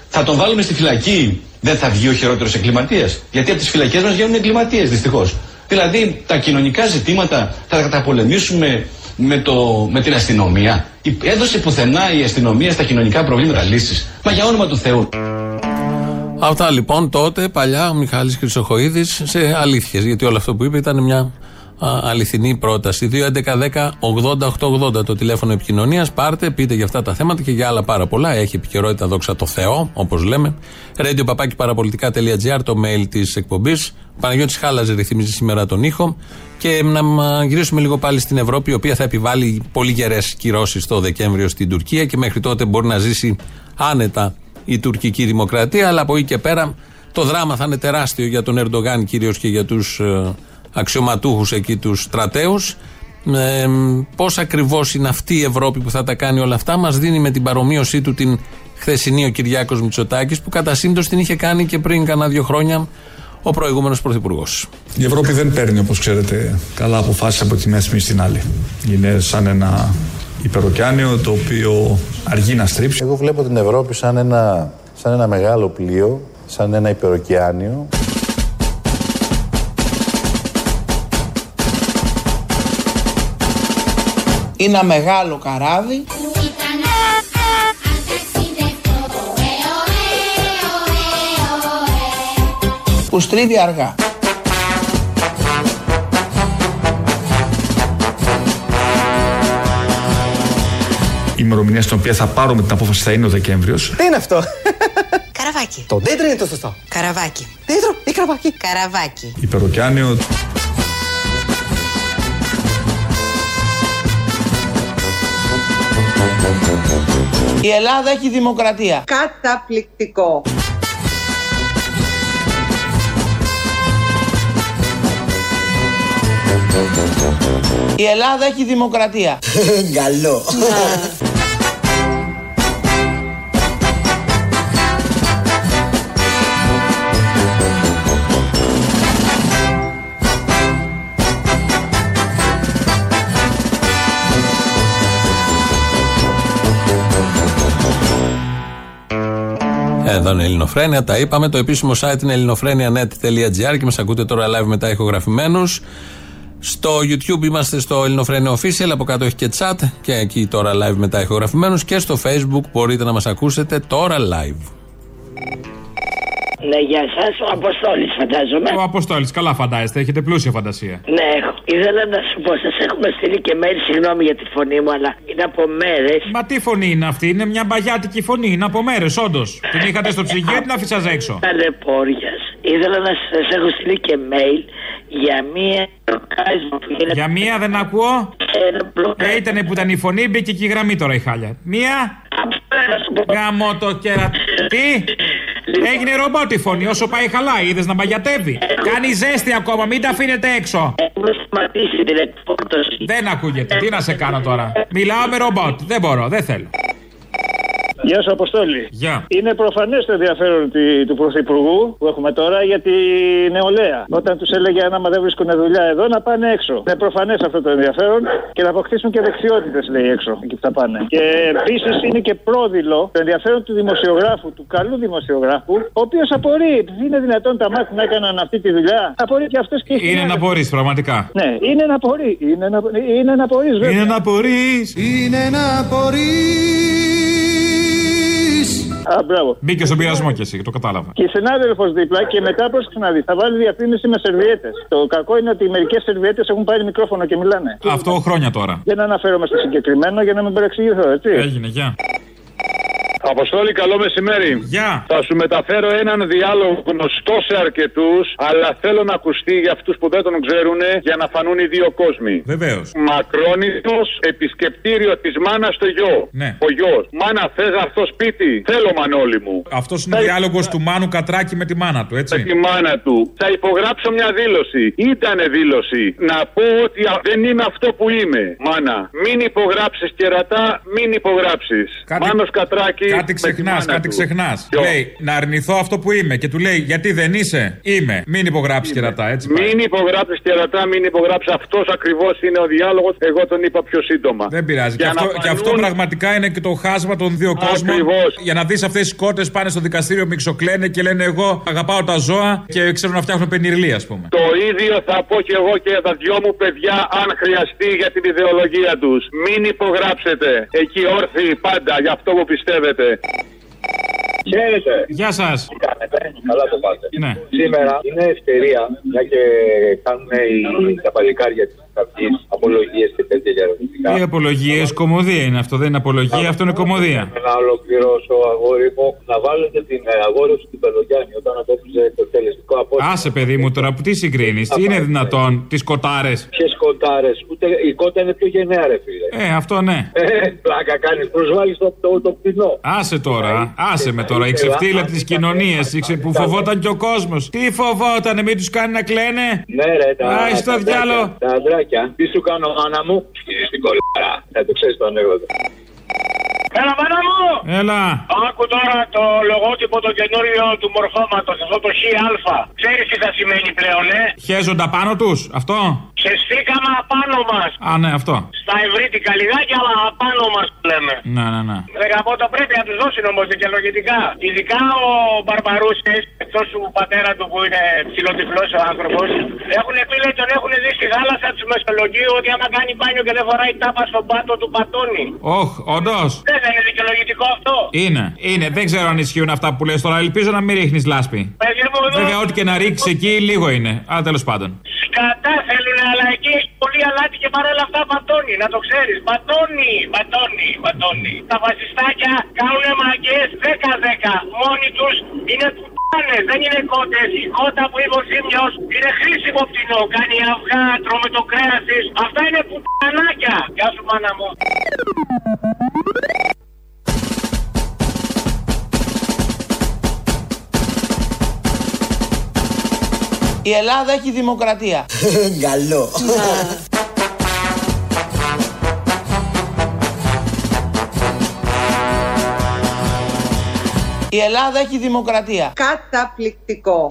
θα τον βάλουμε στη φυλακή, δεν θα βγει ο χειρότερος εγκληματίας. Γιατί από τις φυλακές μας βγαίνουν εγκληματίες δυστυχώς. Δηλαδή τα κοινωνικά ζητήματα θα τα καταπολεμήσουμε με, το, με την αστυνομία. Η- Έδωσε πουθενά η αστυνομία στα κοινωνικά προβλήματα λύσει. Μα για όνομα του Θεού. Αυτά λοιπόν τότε, παλιά, ο Μιχάλης Χρυσοχοίδης σε αλήθειες, γιατί όλο αυτό που είπε ήταν μια α, αληθινή πρόταση. 2.11.10.80.880 το τηλέφωνο επικοινωνίας. Πάρτε, πείτε για αυτά τα θέματα και για άλλα πάρα πολλά. Έχει επικαιρότητα, δόξα τω Θεώ, όπως λέμε. Radio παπάκι παραπολιτικά.gr, το mail της εκπομπής. Παναγιώτης Χάλαζε ρυθμίζει σήμερα τον ήχο. Και να μ, γυρίσουμε λίγο πάλι στην Ευρώπη, η οποία θα επιβάλλει πολύ γερές κυρώσεις το Δεκέμβριο στην Τουρκία και μέχρι τότε μπορεί να ζήσει άνετα η τουρκική δημοκρατία. Αλλά από εκεί και πέρα το δράμα θα είναι τεράστιο για τον Ερντογάν κυρίως και για τους αξιωματούχους εκεί, τους στρατέους. Ε, Πώς ακριβώς είναι αυτή η Ευρώπη που θα τα κάνει όλα αυτά, μας δίνει με την παρομοίωσή του την χθεσινή ο Κυριάκος Μητσοτάκης, που κατά σύμπτωση την είχε κάνει και πριν κανένα δύο χρόνια ο προηγούμενος πρωθυπουργός. Η Ευρώπη δεν παίρνει, όπως ξέρετε, καλά αποφάσεις από τη μια στιγμή στην άλλη. Είναι σαν ένα υπεροκιάνιο το οποίο αργεί να στρίψει. Εγώ βλέπω την Ευρώπη σαν ένα, σαν ένα μεγάλο πλοίο, σαν ένα υπεροκιάνιο. Ένα μεγάλο καράβι. που στρίβει αργά. Η ημερομηνία στην οποία θα πάρουμε την απόφαση θα είναι ο Δεκέμβριος. Τι είναι αυτό; Καραβάκι. Το δέντρο είναι το σωστό. Καραβάκι. Δέντρο ή καραβάκι; Καραβάκι. Υπεροκιάνιο. Η Ελλάδα έχει δημοκρατία. Καταπληκτικό. Η Ελλάδα έχει δημοκρατία. Καλό. Εδώ είναι η Ελληνοφρένια, τα είπαμε. Το επίσημο site είναι ελληνοφρένια.net.gr και μας ακούτε τώρα live μετά ηχογραφημένους. Στο YouTube είμαστε στο Ελληνοφρένια Official, από κάτω έχει και chat και εκεί τώρα live μετά ηχογραφημένους. Και στο Facebook μπορείτε να μας ακούσετε τώρα live. Ναι, γεια σας. Ο Αποστόλης, φαντάζομαι. Ο Αποστόλης, καλά φαντάζεστε, έχετε πλούσια φαντασία. Ναι, έχω. Ήθελα να σου πω, σας έχουμε στείλει και mail, συγγνώμη για τη φωνή μου, αλλά είναι από μέρες. Μα τι φωνή είναι αυτή, είναι μια μπαγιάτικη φωνή, είναι από μέρες, όντως. την είχατε στο ψυγείο, την άφησα έξω; Ταλαιπώρια. Ήθελα να σας έχω στείλει και mail για μία προκάλεσμα που γίνεται. Για μία δεν ακούω. Ε, ήταν που ήταν η φωνή, μπήκε και η γραμμή τώρα η χάλια. Μία. Γάμο το κερα... Τι; Έγινε ρομπότ η φωνή, όσο πάει χαλά, είδες να μαγιατεύει. Κάνει ζέστη ακόμα, μην τα αφήνετε έξω. Δεν ακούγεται, τι να σε κάνω τώρα; Μιλάω με ρομπότ, δεν μπορώ, δεν θέλω. Γεια σου, Αποστόλη. Γεια. Είναι προφανές το ενδιαφέρον τη- του Πρωθυπουργού που έχουμε τώρα για τη νεολαία. Όταν τους έλεγε άμα δεν βρίσκουν δουλειά εδώ να πάνε έξω. Είναι προφανές αυτό το ενδιαφέρον και να αποκτήσουν και δεξιότητες, λέει έξω, εκεί που θα πάνε. Και επίσης είναι και πρόδειλο το ενδιαφέρον του δημοσιογράφου, του καλού δημοσιογράφου, ο οποίος απορεί, επειδή είναι δυνατόν τα μάτια να έκαναν αυτή τη δουλειά. Απορεί και αυτός και οι Είναι να συνάδελφοι. μπορεί, πραγματικά. Ναι, είναι να μπορεί. Είναι να, είναι να μπορεί, βέβαια. Είναι να μπορεί. Είναι να Α, μπράβο. Μπήκε στον πειρασμό κι εσύ, το κατάλαβα. Και η συνάδελφος δίπλα και μετά πρόσεξε να δει. Θα βάλει διαφήμιση με σερβιέτες. Το κακό είναι ότι μερικές σερβιέτες έχουν πάρει μικρόφωνο και μιλάνε. Αυτό χρόνια τώρα. Δεν αναφέρομαι στο συγκεκριμένο για να μην παρεξηγηθώ, έτσι. Έγινε, γεια. Αποστόλη, καλό μεσημέρι. Γεια. Θα σου μεταφέρω έναν διάλογο γνωστό σε αρκετούς, αλλά θέλω να ακουστεί για αυτούς που δεν τον ξέρουν για να φανούν οι δύο κόσμοι. Βεβαίως. Μακρόνιτο επισκεπτήριο της μάνας στο γιο. Ναι. Ο γιος. Μάνα, θες αυτό σπίτι; Θέλω, Μανώλη μου. Αυτός είναι ο διάλογος του Μάνου Κατράκη με τη μάνα του, Με έτσι. τη μάνα του. Θα υπογράψω μια δήλωση. Ήτανε δήλωση. Να πω ότι α, δεν είμαι αυτό που είμαι. Μάνα, μην υπογράψεις κερατά, μην υπογράψεις. Μάνος Κατράκη. Κάτι με τη ξεχνάς, μάνα κάτι του. ξεχνάς. Ποιο; Λέει να αρνηθώ αυτό που είμαι και του λέει γιατί δεν είσαι; Είμαι. Μην υπογράψεις κερατά, έτσι. πάει. Μην υπογράψεις κερατά, μην υπογράψεις. Αυτός ακριβώς είναι ο διάλογος. Εγώ τον είπα πιο σύντομα. Δεν πειράζει. Και Για αυτό, να και αυτό φανούν- πραγματικά είναι και το χάσμα των δύο κόσμων. Ακριβώς. Για να δεις αυτές τις κότες πάνε στο δικαστήριο μιξοκλαίνε και λένε Εγώ αγαπάω τα ζώα και ξέρω να φτιάχνω πενιρλί, ας πούμε. Το ίδιο θα πω και εγώ και τα δυο μου παιδιά, αν χρειαστεί για την ιδεολογία τους. Μην υπογράψετε. Εκεί όρθιοι πάντα για αυτό που πιστεύετε. Χαίρετε. Γεια σας. Καλά το πάτε. Ναι. Σήμερα είναι ευκαιρία, μια και κάνουν οι, τα παλικάρια της καυτή απολογίε και τέτοια για ερωτικά. Οι απολογίε, κομμωδία είναι αυτό, δεν είναι απολογία, αυτό είναι κομμωδία. Να ολοκληρώσω, αγόρι μου, να βάλετε την ε, αγόρευση του Πελογιάννη όταν απέφυγε το τελεστικό απόγευμα. Άσε, παιδί μου, τώρα που τι συγκρίνει, τι είναι δυνατόν, τι κοτάρε. Ποιε κοτάρε, ούτε η κότα είναι πιο γενναία, ρε φίλε. Ε, αυτό ναι. Ε, πλάκα κάνει, προσβάλλει το, το, το πτηνό. Άσε τώρα, άσε με τώρα. Η ξεφτύλα τη κοινωνία που φοβόταν και ο κόσμο. Τι φοβόταν, μην του κάνει να κλαίνε. Ναι, ρε, τα, Άι στο τα διάλο. αντράκια, Τα αντράκια. Τι σου κάνω, μάνα μου, σκίζει την κολλάρα. Θα το ξέρεις το ανέκδοτο. Έλα, μάνα μου! Έλα. Άκου τώρα το λογότυπο το καινούριο του μορφώματος, αυτό το ΧΑ. Ξέρεις τι θα σημαίνει πλέον, ε; Χέζοντα πάνω τους, αυτό; Ξεστήκαμε απάνω μας. Α, ναι, αυτό. Στα ευρύτικα λιγάκια, αλλά απάνω μας λέμε. Ναι, ναι, ναι. Δεκαπότα πρέπει να τους δώσει όμως δικαιολογητικά. Ειδικά ο Μπαρμπαρούσης, εκτό του πατέρα του που είναι ψηλοτυφλός ο άνθρωπος, έχουν πει λέει τον έχουν δει στη θάλασσα του Μεσολογγίου ότι άμα κάνει μπάνιο και δεν φοράει τάπα στον πάτο του πατώνει. Όχ, όντως. Δεν θα είναι δικαιολογητικό αυτό. Είναι, είναι. Δεν ξέρω αν ισχύουν αυτά που λες τώρα. Ελπίζω να μην ρίχνεις λάσπη. Παιδί μου, εδώ Βέβαια, ό,τι και να ρίξεις εκεί, λίγο είναι. Αλλά τέλος πάντων. Κατά θέλουν, αλλά εκεί έχει πολύ αλάτι και παρόλα αυτά πατώνει, να το ξέρεις. Πατώνει, πατώνει, πατώνει. Τα φασιστάκια κάνουν μαγκές 10-10. Μόνοι τους είναι πουτάνες, δεν είναι κότες. Η κότα που είπε ο Σίμιος είναι χρήσιμο πτηνό. Κάνει αυγά, τρώμε το κρέας της. Αυτά είναι πουτανάκια. Γεια σου, μάνα μου. Η Ελλάδα έχει δημοκρατία. Καλό. Η Ελλάδα έχει δημοκρατία. Καταπληκτικό.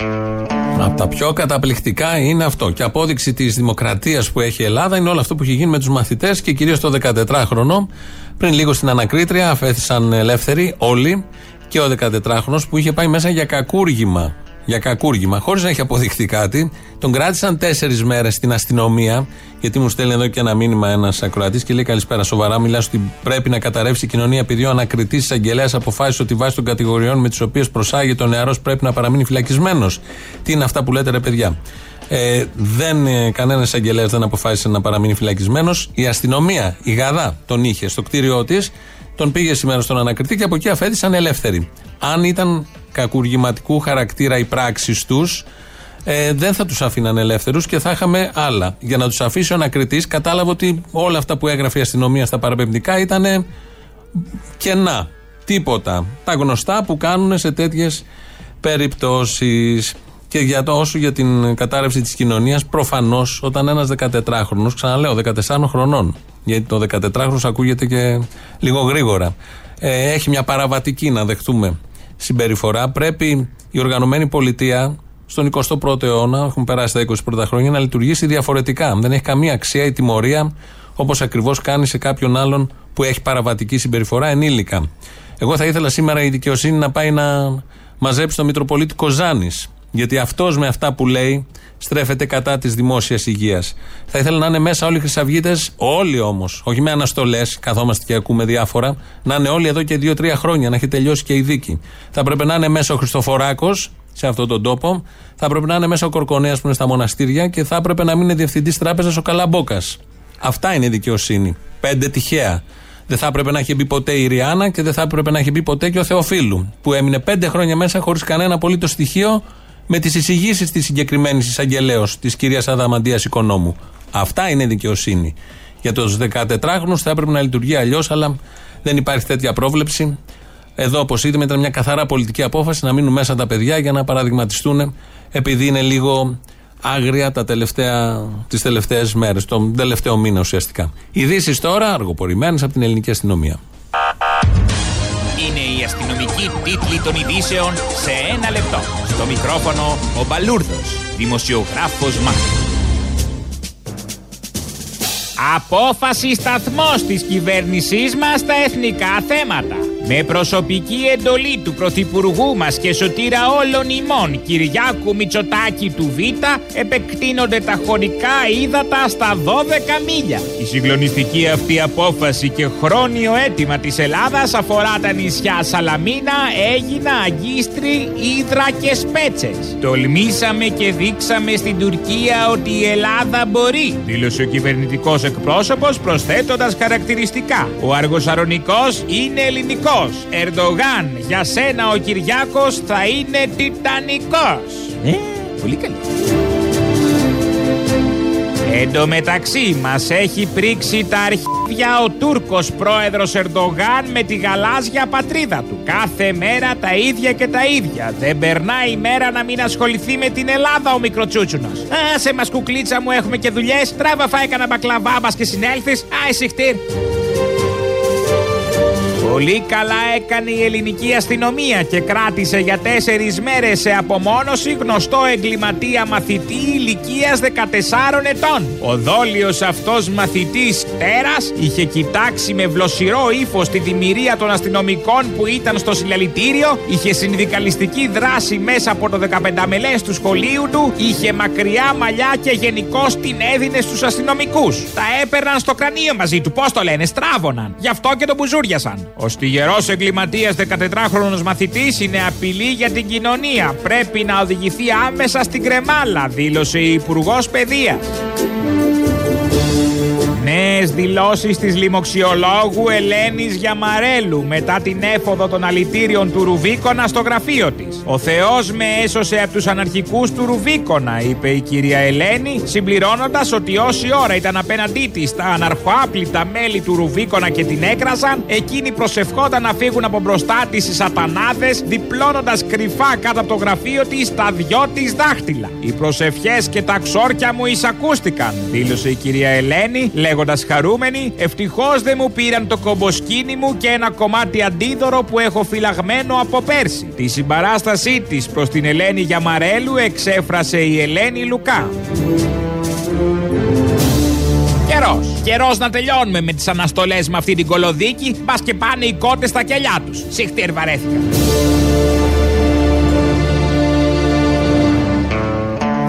Από τα πιο καταπληκτικά είναι αυτό. Και απόδειξη της δημοκρατίας που έχει η Ελλάδα είναι όλο αυτό που έχει γίνει με τους μαθητές και κυρίως το 14χρονο. Πριν λίγο στην ανακρίτρια αφέθησαν ελεύθεροι όλοι και ο 14χρονο που είχε πάει μέσα για κακούργημα. Για κακούργημα, χωρίς να έχει αποδειχθεί κάτι. Τον κράτησαν τέσσερις μέρες στην αστυνομία, γιατί μου στέλνει εδώ και ένα μήνυμα ένας ακροατής και λέει: Καλησπέρα, σοβαρά. Μιλάς ότι πρέπει να καταρρεύσει η κοινωνία επειδή ο ανακριτής εισαγγελέα αποφάσισε ότι βάσει των κατηγοριών με τις οποίες προσάγεται ο νεαρός πρέπει να παραμείνει φυλακισμένος. Τι είναι αυτά που λέτε, ρε παιδιά; Ε, δεν, ε, κανένας εισαγγελέα δεν αποφάσισε να παραμείνει φυλακισμένος. Η αστυνομία, η Γαδά, τον είχε στο κτίριό της, τον πήγε σήμερα στον ανακριτή και από εκεί αφέθησαν ελεύθεροι. Αν ήταν κακουργηματικού χαρακτήρα οι πράξεις τους, ε, δεν θα τους αφήναν ελεύθερους και θα είχαμε άλλα. Για να τους αφήσει ο ανακριτής, κατάλαβε ότι όλα αυτά που έγραφε η αστυνομία στα παραπεμπτικά ήταν κενά. Τίποτα. Τα γνωστά που κάνουν σε τέτοιες περιπτώσεις. Και για το όσο για την κατάρρευση της κοινωνίας, προφανώς όταν ένας 14χρονο, ξαναλέω 14 χρονών, γιατί το 14χρονο ακούγεται και λίγο γρήγορα, ε, έχει μια παραβατική να δεχτούμε συμπεριφορά, πρέπει η οργανωμένη πολιτεία στον 21ο αιώνα, έχουν περάσει τα 20 πρώτα χρόνια, να λειτουργήσει διαφορετικά. Δεν έχει καμία αξία η τιμωρία όπως ακριβώς κάνει σε κάποιον άλλον που έχει παραβατική συμπεριφορά ενήλικα. Εγώ θα ήθελα σήμερα η δικαιοσύνη να πάει να μαζέψει τον Μητροπολίτη Κοζάνη. Γιατί αυτός με αυτά που λέει στρέφεται κατά της δημόσιας υγείας. Θα ήθελα να είναι μέσα όλοι οι Χρυσαυγίτες, όλοι όμως, όχι με αναστολές, καθόμαστε και ακούμε διάφορα, να είναι όλοι εδώ και δύο-τρία χρόνια, να έχει τελειώσει και η δίκη. Θα πρέπει να είναι μέσα ο Χριστοφοράκος σε αυτόν τον τόπο, θα πρέπει να είναι μέσα ο Κορκονέας που είναι στα μοναστήρια και θα έπρεπε να μην είναι διευθυντής τράπεζας ο Καλαμπόκας. Αυτά είναι η δικαιοσύνη. Πέντε τυχαία. Δεν θα έπρεπε να έχει μπει ποτέ η Ριάννα και δεν θα έπρεπε να έχει μπει ποτέ και ο Θεοφίλου, που έμεινε πέντε χρόνια μέσα χωρίς κανένα απολύτως στοιχείο με τις εισηγήσεις της συγκεκριμένης εισαγγελέως, της κυρίας Αδαμαντίας Οικονόμου. Αυτά είναι δικαιοσύνη. Για τους 14χρονου θα έπρεπε να λειτουργεί αλλιώς, αλλά δεν υπάρχει τέτοια πρόβλεψη. Εδώ, όπως είδαμε, ήταν μια καθαρά πολιτική απόφαση να μείνουν μέσα τα παιδιά για να παραδειγματιστούν, επειδή είναι λίγο άγρια τα τελευταία, τις τελευταίες μέρες, τον τελευταίο μήνα ουσιαστικά. Ειδήσεις τώρα, αργοπορημένες από την ελληνική αστυνομία. Είναι η αστυνομική τίτλη των ειδήσεων σε ένα λεπτό. Στο μικρόφωνο ο Μπαλούρδος, δημοσιογράφος Μάρκος. Απόφαση σταθμός της κυβέρνησής μας στα εθνικά θέματα. Με προσωπική εντολή του Πρωθυπουργού μας και σωτήρα όλων ημών Κυριάκου Μητσοτάκη του Β επεκτείνονται τα χωρικά ύδατα στα 12 μίλια. Η συγκλονιστική αυτή απόφαση και χρόνιο αίτημα της Ελλάδας αφορά τα νησιά Σαλαμίνα, Έγινα, Αγκίστρι, Ήδρα και Σπέτσες. Τολμήσαμε και δείξαμε στην Τουρκία ότι η Ελλάδα μπορεί, δήλωσε ο κυβερνητικός εκπρόσωπος προσθέτοντας χαρακτηριστικά. Ο Αργοσαρονικός είναι ελληνικός. Ερντογάν, για σένα ο Κυριάκος θα είναι τιτανικός. Ε, πολύ καλή. Εν τω μεταξύ μας έχει πρίξει τα αρχίδια ο Τούρκος πρόεδρος Ερντογάν με τη γαλάζια πατρίδα του. Κάθε μέρα τα ίδια και τα ίδια. Δεν περνάει η μέρα να μην ασχοληθεί με την Ελλάδα ο μικροτσούτσουνος. Α, σε μας κουκλίτσα μου έχουμε και δουλειές. Τράβα φάει κανένα μπακλαβά μας και συνέλθεις. Άι συχτήρ. Πολύ καλά έκανε η ελληνική αστυνομία και κράτησε για τέσσερις μέρες σε απομόνωση γνωστό εγκληματία μαθητή ηλικίας 14 ετών. Ο δόλιος αυτός μαθητής τέρας είχε κοιτάξει με βλοσιρό ύφος τη δημιουργία των αστυνομικών που ήταν στο συλλαλητήριο, είχε συνδικαλιστική δράση μέσα από το 15 μελές του σχολείου του, είχε μακριά μαλλιά και γενικώ την έδινε στους αστυνομικούς. Τα έπαιρναν στο κρανίο μαζί του, πώς το λένε, στράβωναν. Γι' αυτό και τον μπουζούριασαν. Ο στιγερός εγκληματίας 14χρονο μαθητής είναι απειλή για την κοινωνία. Πρέπει να οδηγηθεί άμεσα στην κρεμάλα, δήλωσε η Υπουργός Παιδείας. Ναι, νέες δηλώσεις της λοιμοξιολόγου Ελένης Γιαμαρέλου μετά την έφοδο των αλητήριων του Ρουβίκονα στο γραφείο της. Ο Θεός με έσωσε από τους αναρχικούς του Ρουβίκονα, είπε η κυρία Ελένη, συμπληρώνοντας ότι όση ώρα ήταν απέναντί της τα αναρχοάπλητα μέλη του Ρουβίκονα και την έκρασαν, εκείνοι προσευχόταν να φύγουν από μπροστά της οι σατανάδες, διπλώνοντας κρυφά κάτω από το γραφείο της τα δυο της δάχτυλα. Οι προσευχές και τα ξόρκια μου εισακούστηκαν, δήλωσε η κυρία Ελένη, λέγοντας χαρούμενη, ευτυχώς δεν μου πήραν το κομποσκίνη μου και ένα κομμάτι αντίδωρο που έχω φυλαγμένο από πέρσι. Τη συμπαράστασή της προς την Ελένη Γιαμαρέλου εξέφρασε η Ελένη Λουκά. Καιρός. Καιρός να τελειώνουμε με τις αναστολές με αυτή την κολοδίκη. Μπας και πάνε οι κότες στα κελιά τους. Συχτήρ βαρέθηκα.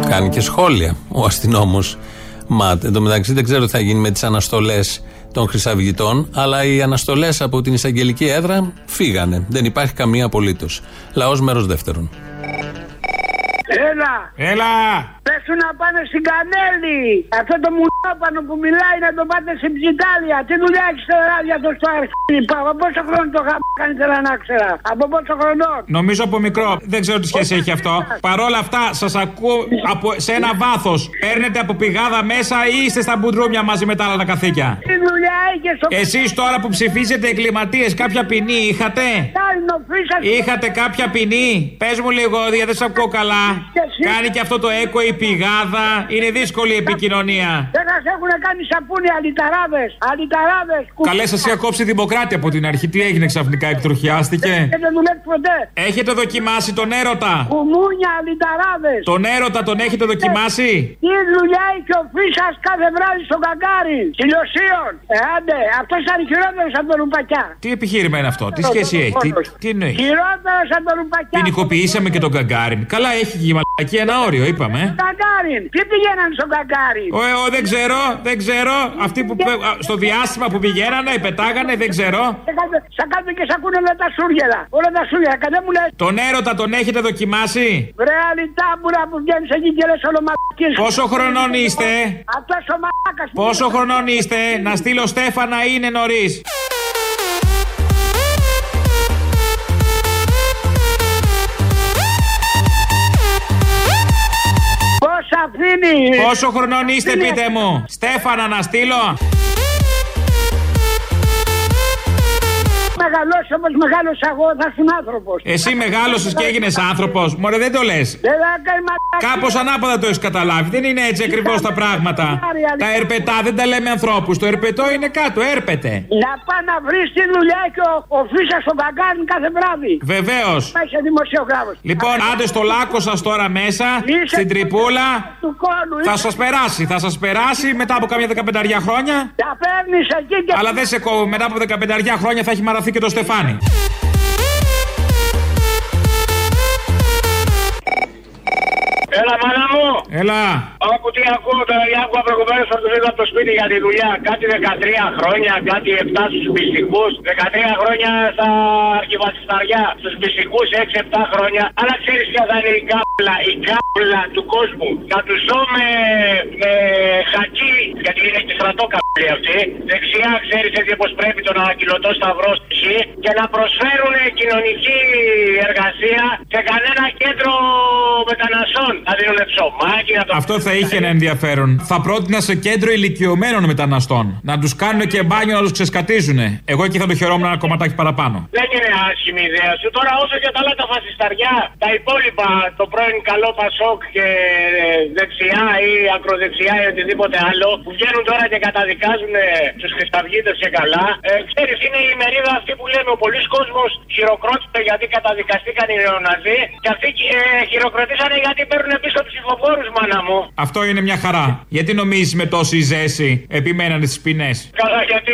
Κάνει και σχόλια ο αστυνόμος ΜΑΤ. Εν τω μεταξύ δεν ξέρω τι θα γίνει με τις αναστολές των Χρυσαυγητών, αλλά οι αναστολές από την εισαγγελική έδρα φύγανε. Δεν υπάρχει καμία απολύτως. Λαός μέρος δεύτερον. Έλα! Έλα! Πες του να πάνε στην Κανέλη! Αυτό το μουνόπανο που μιλάει να το πάτε στην Ψιτάλια! Τι δουλειά έχεις στο ράδιο αυτό στο αρχίδι! Από πόσο χρόνο το είχα κάνει θέλω να ξέρα! Από πόσο χρόνο! Νομίζω από μικρό. Δεν ξέρω τι σχέση έχει αυτό. Παρ' όλα αυτά, σας ακούω από, σε ένα βάθος. Παίρνετε από πηγάδα μέσα ή είστε στα μπουντρούμια μαζί με τα άλλα τα καθήκια; Τι δουλειά είχε στο Εσείς τώρα που ψηφίζετε εγκληματίες, κάποια ποινή είχατε; Είχατε κάποια ποινή; Πες μου λίγο, γιατί δεν σας ακούω καλά. Κάνει και αυτό το έκο η πηγάδα. Είναι δύσκολη η επικοινωνία. Δεν σα έχουν κάνει σαπούνι αλυταράδε! Αλυταράδε! Καλές σας είχα κόψει δημοκράτη από την αρχή. Τι έγινε ξαφνικά, εκτροχιάστηκε. Δεν δουλεύει ποτέ! Έχετε δοκιμάσει τον έρωτα; Κουμούνια αλυταράδε! Τον έρωτα τον έχετε δοκιμάσει; Τι δουλειά έχει ο Φίσας κάθε βράδυ στον καγκάρι! Ηλιοσίων! Ε, άντε, αυτός ήταν χειρότερος από τον Ρουπακιά. Τι επιχείρημα είναι αυτό, τι σχέση έχει, τι, τι εννοείς; Χειρότερος από τον Ρουπακιά. Ποινικοποιήσαμε και τον Καγκάριν. Καλά, έχει και η μαλακή ένα όριο, είπαμε. Καγκάριν! Τι πηγαίναν στον Καγκάρι! Ο, ε, ο, δεν ξέρω, δεν ξέρω. Αυτοί που πε- α, στο διάστημα που πηγαίνανε, πετάγανε, δεν ξέρω. Σαν κάτω και σ' ακούνε όλα τα σούργελα. Όλα τα σούργελα. Κατέ μου λες. Τον έρωτα τον έχετε δοκιμάσει; Βρε αλυτάμπουρα που βγαίνεις εκεί και λες ολομακίε. Πόσο χρονών είστε; Αυτός ο μαλάκας. Πόσο χρονών είστε, να στείλω Στέφανα ή είναι νωρίς. Πόσο χρονών είστε, Αφήνει. πείτε μου; Στέφανα να στείλω. Μεγαλώσει όπω μεγάλωσα εγώ, θα ήσουν άνθρωπος. Εσύ μεγάλωσες και έγινες άνθρωπος. Μωρέ, δεν το λες. Δεν θα κάνει μαλάκα. Κάπως ανάποδα το έχεις καταλάβει. Δεν είναι έτσι ακριβώς τα πράγματα. Τα ερπετά δεν τα λέμε ανθρώπους. Το ερπετό είναι κάτω, έρπεται. Να πά να βρεις τη δουλειά και ο, ο Φίσα στον καγκάρι κάθε βράδυ. Βεβαίως. Είσαι δημοσιογράφος. Λοιπόν, άντε στο λάκκο σας τώρα μέσα, στην τρυπούλα. Του κόλου. Θα σας περάσει, θα σας περάσει μετά από καμιά δεκαπενταριά χρόνια. Τα παίρνεις εκεί και. Αλλά δεν σε κόβω, μετά από δεκαπενταριά χρόνια θα έχει μαραθεί και το Στεφάνι. Έλα, μάνα μου. Έλα. Άκου τι ακούω τώρα, η άκουγα προηγουμένω από το από το σπίτι για τη δουλειά. Κάτι 13 χρόνια, κάτι 7 στους μυστικούς, 13 χρόνια στα αρχιβασισταριά, στους μυστικούς 6-7 χρόνια. Αλλά ξέρεις ποια θα είναι η κάπλα, η κάπλα του κόσμου. Να τους ζω με, με χακί, γιατί είναι και στρατό καπλή αυτή. Δεξιά ξέρεις έτσι όπω πρέπει τον ανακοινωτό σταυρό στοιχεί και να προσφέρουν κοινωνική εργασία σε κανένα κέντρο μεταναστών. Να δίνουν ψωμάκι, να το Αυτό θα είχε ένα ενδιαφέρον. Θα πρότεινα σε κέντρο ηλικιωμένων μεταναστών. Να τους κάνουν και μπάνιο να τους ξεσκατίζουν. Εγώ εκεί θα το χαιρόμουν ένα κομματάκι παραπάνω. Δεν είναι άσχημη η ιδέα σου. Τώρα όσο και τα άλλα τα φασισταριά, τα υπόλοιπα, το πρώην καλό Πασόκ και ε, δεξιά ή ακροδεξιά ή οτιδήποτε άλλο, που βγαίνουν τώρα και καταδικάζουν τους Χρισταυγίτε και καλά. Ε, ξέρεις, είναι η μερίδα αυτή που λέμε ο πολλής κόσμος χειροκρότησε γιατί καταδικαστήκαν οι νεοναζί και αυτοί ε, χειροκροτήσανε γιατί παίρνουν πίσω ψηφοφόρους, μάνα μου. Αυτό είναι μια χαρά. Γιατί νομίζεις με τόση ζέση επιμένανε στις ποινές; Καλά, γιατί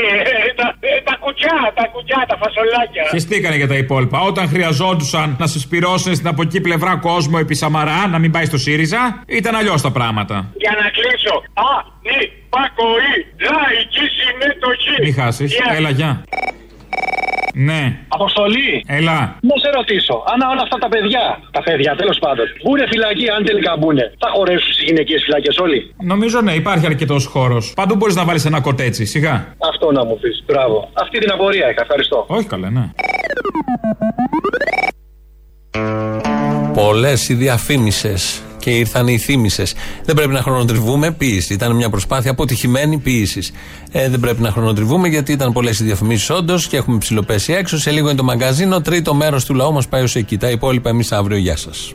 ε, τα, ε, τα κουτσιά, τα κουτσιά, τα φασολάκια. Χεστήκανε για τα υπόλοιπα. Όταν χρειαζόντουσαν να συσπυρώσουν στην από εκεί πλευρά κόσμο επί Σαμαρά, να μην πάει στο ΣΥΡΙΖΑ, ήταν αλλιώς τα πράγματα. Για να κλείσω. Α, ναι, πακοή, λαϊκή συμμετοχή. Μην χάσεις. Γεια. Έλα, γεια. Ναι. Αποστολή. Έλα. Να σε ρωτήσω, αν όλα αυτά τα παιδιά, τα παιδιά τέλος πάντων, μπουνε φυλακή, αν τελικά μπουνε, θα χωρέσουν στις γυναικείε φυλακές όλοι; Νομίζω ναι, υπάρχει αρκετός χώρος. Παντού μπορείς να βάλεις ένα κοτέτσι, σιγά. Αυτό να μου πεις. Μπράβο. Αυτή την απορία είχα. Ευχαριστώ. Όχι καλά, ναι. Πολλές οι διαφήμισες και ήρθαν οι θύμησες. Δεν πρέπει να χρονοτριβούμε. Ποιήση. Ήταν μια προσπάθεια αποτυχημένη ποιήσης. Ε, δεν πρέπει να χρονοτριβούμε γιατί ήταν πολλές οι διαφημίσεις όντως και έχουμε ψηλοπέσει έξω. Σε λίγο είναι το μαγκαζίνο. Τρίτο μέρος του λαού μας πάει ως εκεί. Τα υπόλοιπα εμείς αύριο. Γεια σας.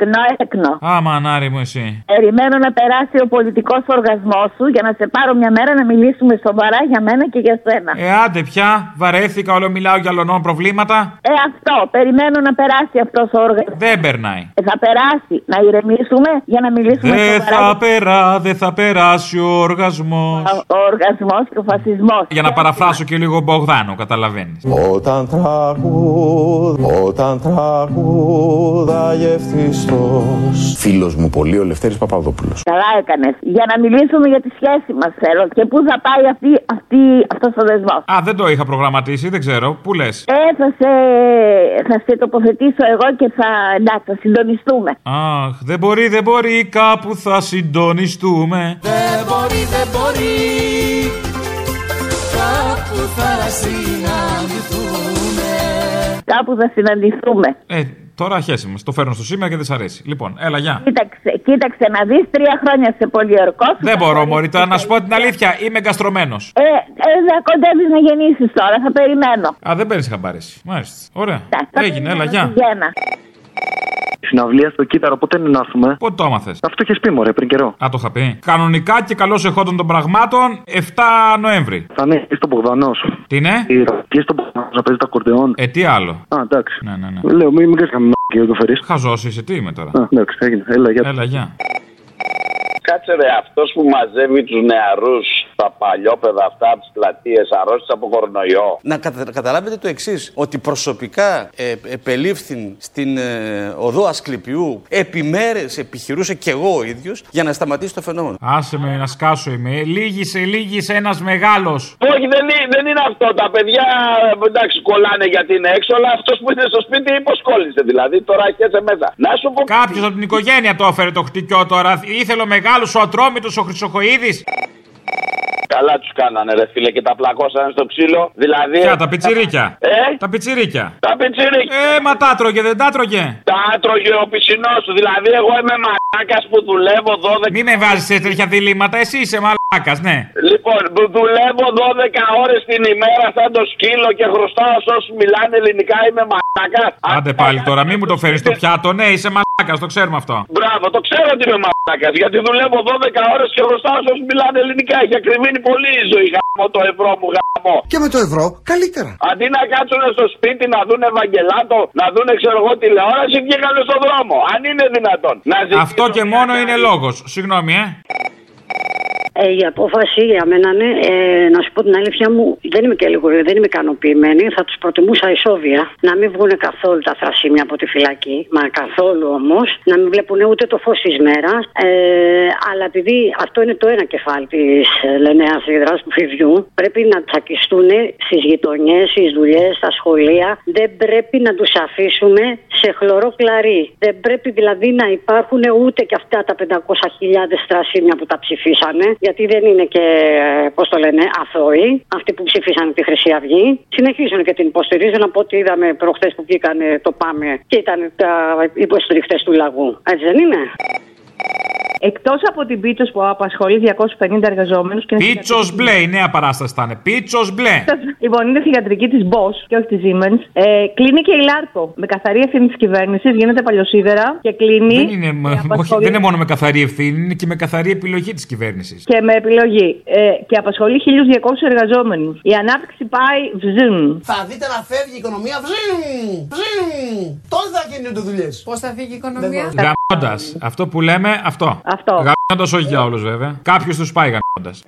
Εκνό, έκνο. Α, μανάρι μου εσύ. Περιμένω να περάσει ο πολιτικός οργασμός σου για να σε πάρω μια μέρα να μιλήσουμε σοβαρά για μένα και για σένα. Ε, άντε πια, βαρέθηκα, όλο μιλάω για λονών προβλήματα. Ε, αυτό. Περιμένω να περάσει αυτός ο οργασμός. Δεν περνάει. Ε, θα περάσει. Να ηρεμήσουμε για να μιλήσουμε Δεν σοβαρά. θα περά, δεν θα περάσει ο οργασμός. Ο οργασμός και ο φασισμός. Για να παραφράσω και λίγο Μπογδάνο, καταλαβαίνεις. Όταν τραγούδ, όταν τραγούδαγε ευτυχώς Φίλος μου πολύ ο Λευτέρης Παπαδόπουλος Καλά έκανες. Για να μιλήσουμε για τη σχέση μας θέλω και πού θα πάει αυτή, αυτή, αυτός ο δεσμός. Α, δεν το είχα προγραμματίσει, δεν ξέρω. Πού λες; Ε, θα σε, θα σε τοποθετήσω εγώ και θα, εντάξει, θα συντονιστούμε. Αχ, δεν μπορεί, δεν μπορεί, κάπου θα συντονιστούμε. Δεν μπορεί, δεν μπορεί Κάπου θα συναντηθούμε Κάπου θα συναντηθούμε. Ε, τώρα χέσε μα. Το φέρνω στο σήμερα και δεν σ' αρέσει. Λοιπόν, έλα, γεια. Κοίταξε, κοίταξε να δεις τρία χρόνια σε πολιορκό. Δεν μπορώ, Μωρή, τώρα να σου πω την αλήθεια. Είμαι εγκαστρωμένος. Ε, ε, δεν κοντεύεις να γεννήσεις τώρα, θα περιμένω. Α, δεν παίρνεις χαμπάρι. Μάλιστα. Ωραία. Θα Έγινε, έλα, περιμένω γεια. Τη Γέννα. Συναυλία στο κύτταρο, πότε είναι να έρθουμε; Πότε το άμαθες; Αυτό είχες πει, μωρέ, πριν καιρό. Α, το είχα πει. Κανονικά και καλώς εχόντων των πραγμάτων 7 Νοέμβρη. Θα είναι εκεί στον Μπογδανό. Τι είναι; Εκεί στον Μπογδανό να παίζει τα κορδεόν. Ε, τι άλλο; Α, εντάξει. Ναι, ναι, ναι. Λέω, μην, μην κάνεις καμία και δεν το φέρει. Χαζός είσαι, τι είμαι τώρα; Α, εντάξει, έγινε. Έλα, για. Έλα, γεια. Κάτσε ρε, αυτός που μαζεύει τους νεαρούς, τα παλιόπαιδα αυτά από τις πλατείες, αρρώστησε από κορονοϊό. Να κατα- καταλάβετε το εξής: Ότι προσωπικά ε, επελήφθην στην ε, οδό Ασκληπιού επί μέρες επιχειρούσε και εγώ ο ίδιος για να σταματήσει το φαινόμενο. Άσε με να σκάσω είμαι. Λίγησε, λίγησε ένας μεγάλος. Όχι, δεν είναι, δεν είναι αυτό. Τα παιδιά εντάξει κολλάνε γιατί είναι έξω, αλλά αυτός που είναι στο σπίτι υποσκόλλησε. Δηλαδή τώρα χέσε μέσα. Να σου πω. Κάποιος από την οικογένεια το έφερε το χτυκιό τώρα. Ήθελε ο μεγάλος ο Ατρόμητος ο Χρυσοχοίδης. Καλά τους κάνανε, ρε φίλε, και τα πλακώσανε στο ξύλο. Δηλαδή. Ποια, τα πιτσιρίκια; Ε; Τα πιτσιρίκια. Τα πιτσιρίκια. Ε, μα τα έτρωγε, δεν τα έτρωγε. Τα έτρωγε ο πισινός σου. Δηλαδή, εγώ είμαι μαλάκας που δουλεύω 12. Μη με βάζεις σε τέτοια διλήμματα, εσύ είσαι μαλάκας, ναι. Λοιπόν, που δουλεύω 12 ώρες την ημέρα σαν το σκύλο και χρωστάω σε όσους μιλάνε ελληνικά. Είμαι μαλάκα. Άντε πάλι τώρα, μη μου το φέρεις στο πιάτο. Ναι, είσαι μαλάκας, το ξέρουμε αυτό. Μπράβο, το ξέρω ότι είμαι μαλάκας. Γιατί δουλεύω 12 ώρες και χρωστάω σε όσους μιλάνε ελληνικά. Έχει ακριβήνει πολύ η ζωή. Γάμο το ευρώ μου γάμο. Και με το ευρώ καλύτερα. Αντί να κάτσουν στο σπίτι να δουν Ευαγγελάτο, να δουν ξέρω εγώ τηλεόραση, βγήκανε στον δρόμο. Αν είναι δυνατόν. Να Αυτό και μόνο είναι λόγος. Συγγνώμη, ε. Ε, η απόφαση για μένα είναι, ε, να σου πω την αλήθεια μου, δεν είμαι και λίγο, δεν είμαι ικανοποιημένη. Θα τους προτιμούσα ισόβια να μην βγουν καθόλου τα θρασίμια από τη φυλακή, μα καθόλου όμως, να μην βλέπουν ούτε το φως της μέρας. Ε, αλλά επειδή αυτό είναι το ένα κεφάλι της Λενέα Ιδρά του Φιβιού, πρέπει να τσακιστούν στις γειτονιές, στις δουλειές, στα σχολεία. Δεν πρέπει να τους αφήσουμε σε χλωρό κλαρί. Δεν πρέπει δηλαδή να υπάρχουν ούτε και αυτά τα 500.000 θρασίμια που τα ψηφίσανε, γιατί δεν είναι και, πώς το λένε, αθώοι, αυτοί που ψηφίσανε τη Χρυσή Αυγή. Συνεχίζουν και την υποστηρίζουν από ό,τι είδαμε προχθές που βγήκανε το Πάμε και ήταν τα υποστηριχτές του λαγού. Έτσι δεν είναι; Εκτός από την Πίτσος που απασχολεί 250 εργαζόμενους. Πίτσος μπλε, η νέα παράσταση θα είναι. Πίτσος μπλε. Λοιπόν, είναι θηγατρική της Bosch και όχι της Siemens. Ε, κλείνει και η Λάρκο. Με καθαρή ευθύνη της κυβέρνησης γίνεται παλιοσίδερα και κλείνει. Δεν είναι, όχι, δεν είναι μόνο με καθαρή ευθύνη, είναι και με καθαρή επιλογή της κυβέρνησης. Και με επιλογή. Ε, και απασχολεί 1.200 εργαζόμενους. Η ανάπτυξη πάει βζουν. Θα δείτε να φεύγει η οικονομία. Βζουν, βζουν. Τότε θα γίνονται δουλειές. Πώς θα φύγει η οικονομία; Γαμώντας. Αυτό που λέμε, αυτό. Αυτό. Γαμιώντα όχι για όλου βέβαια. Κάποιος τους πάει γαμιώντα.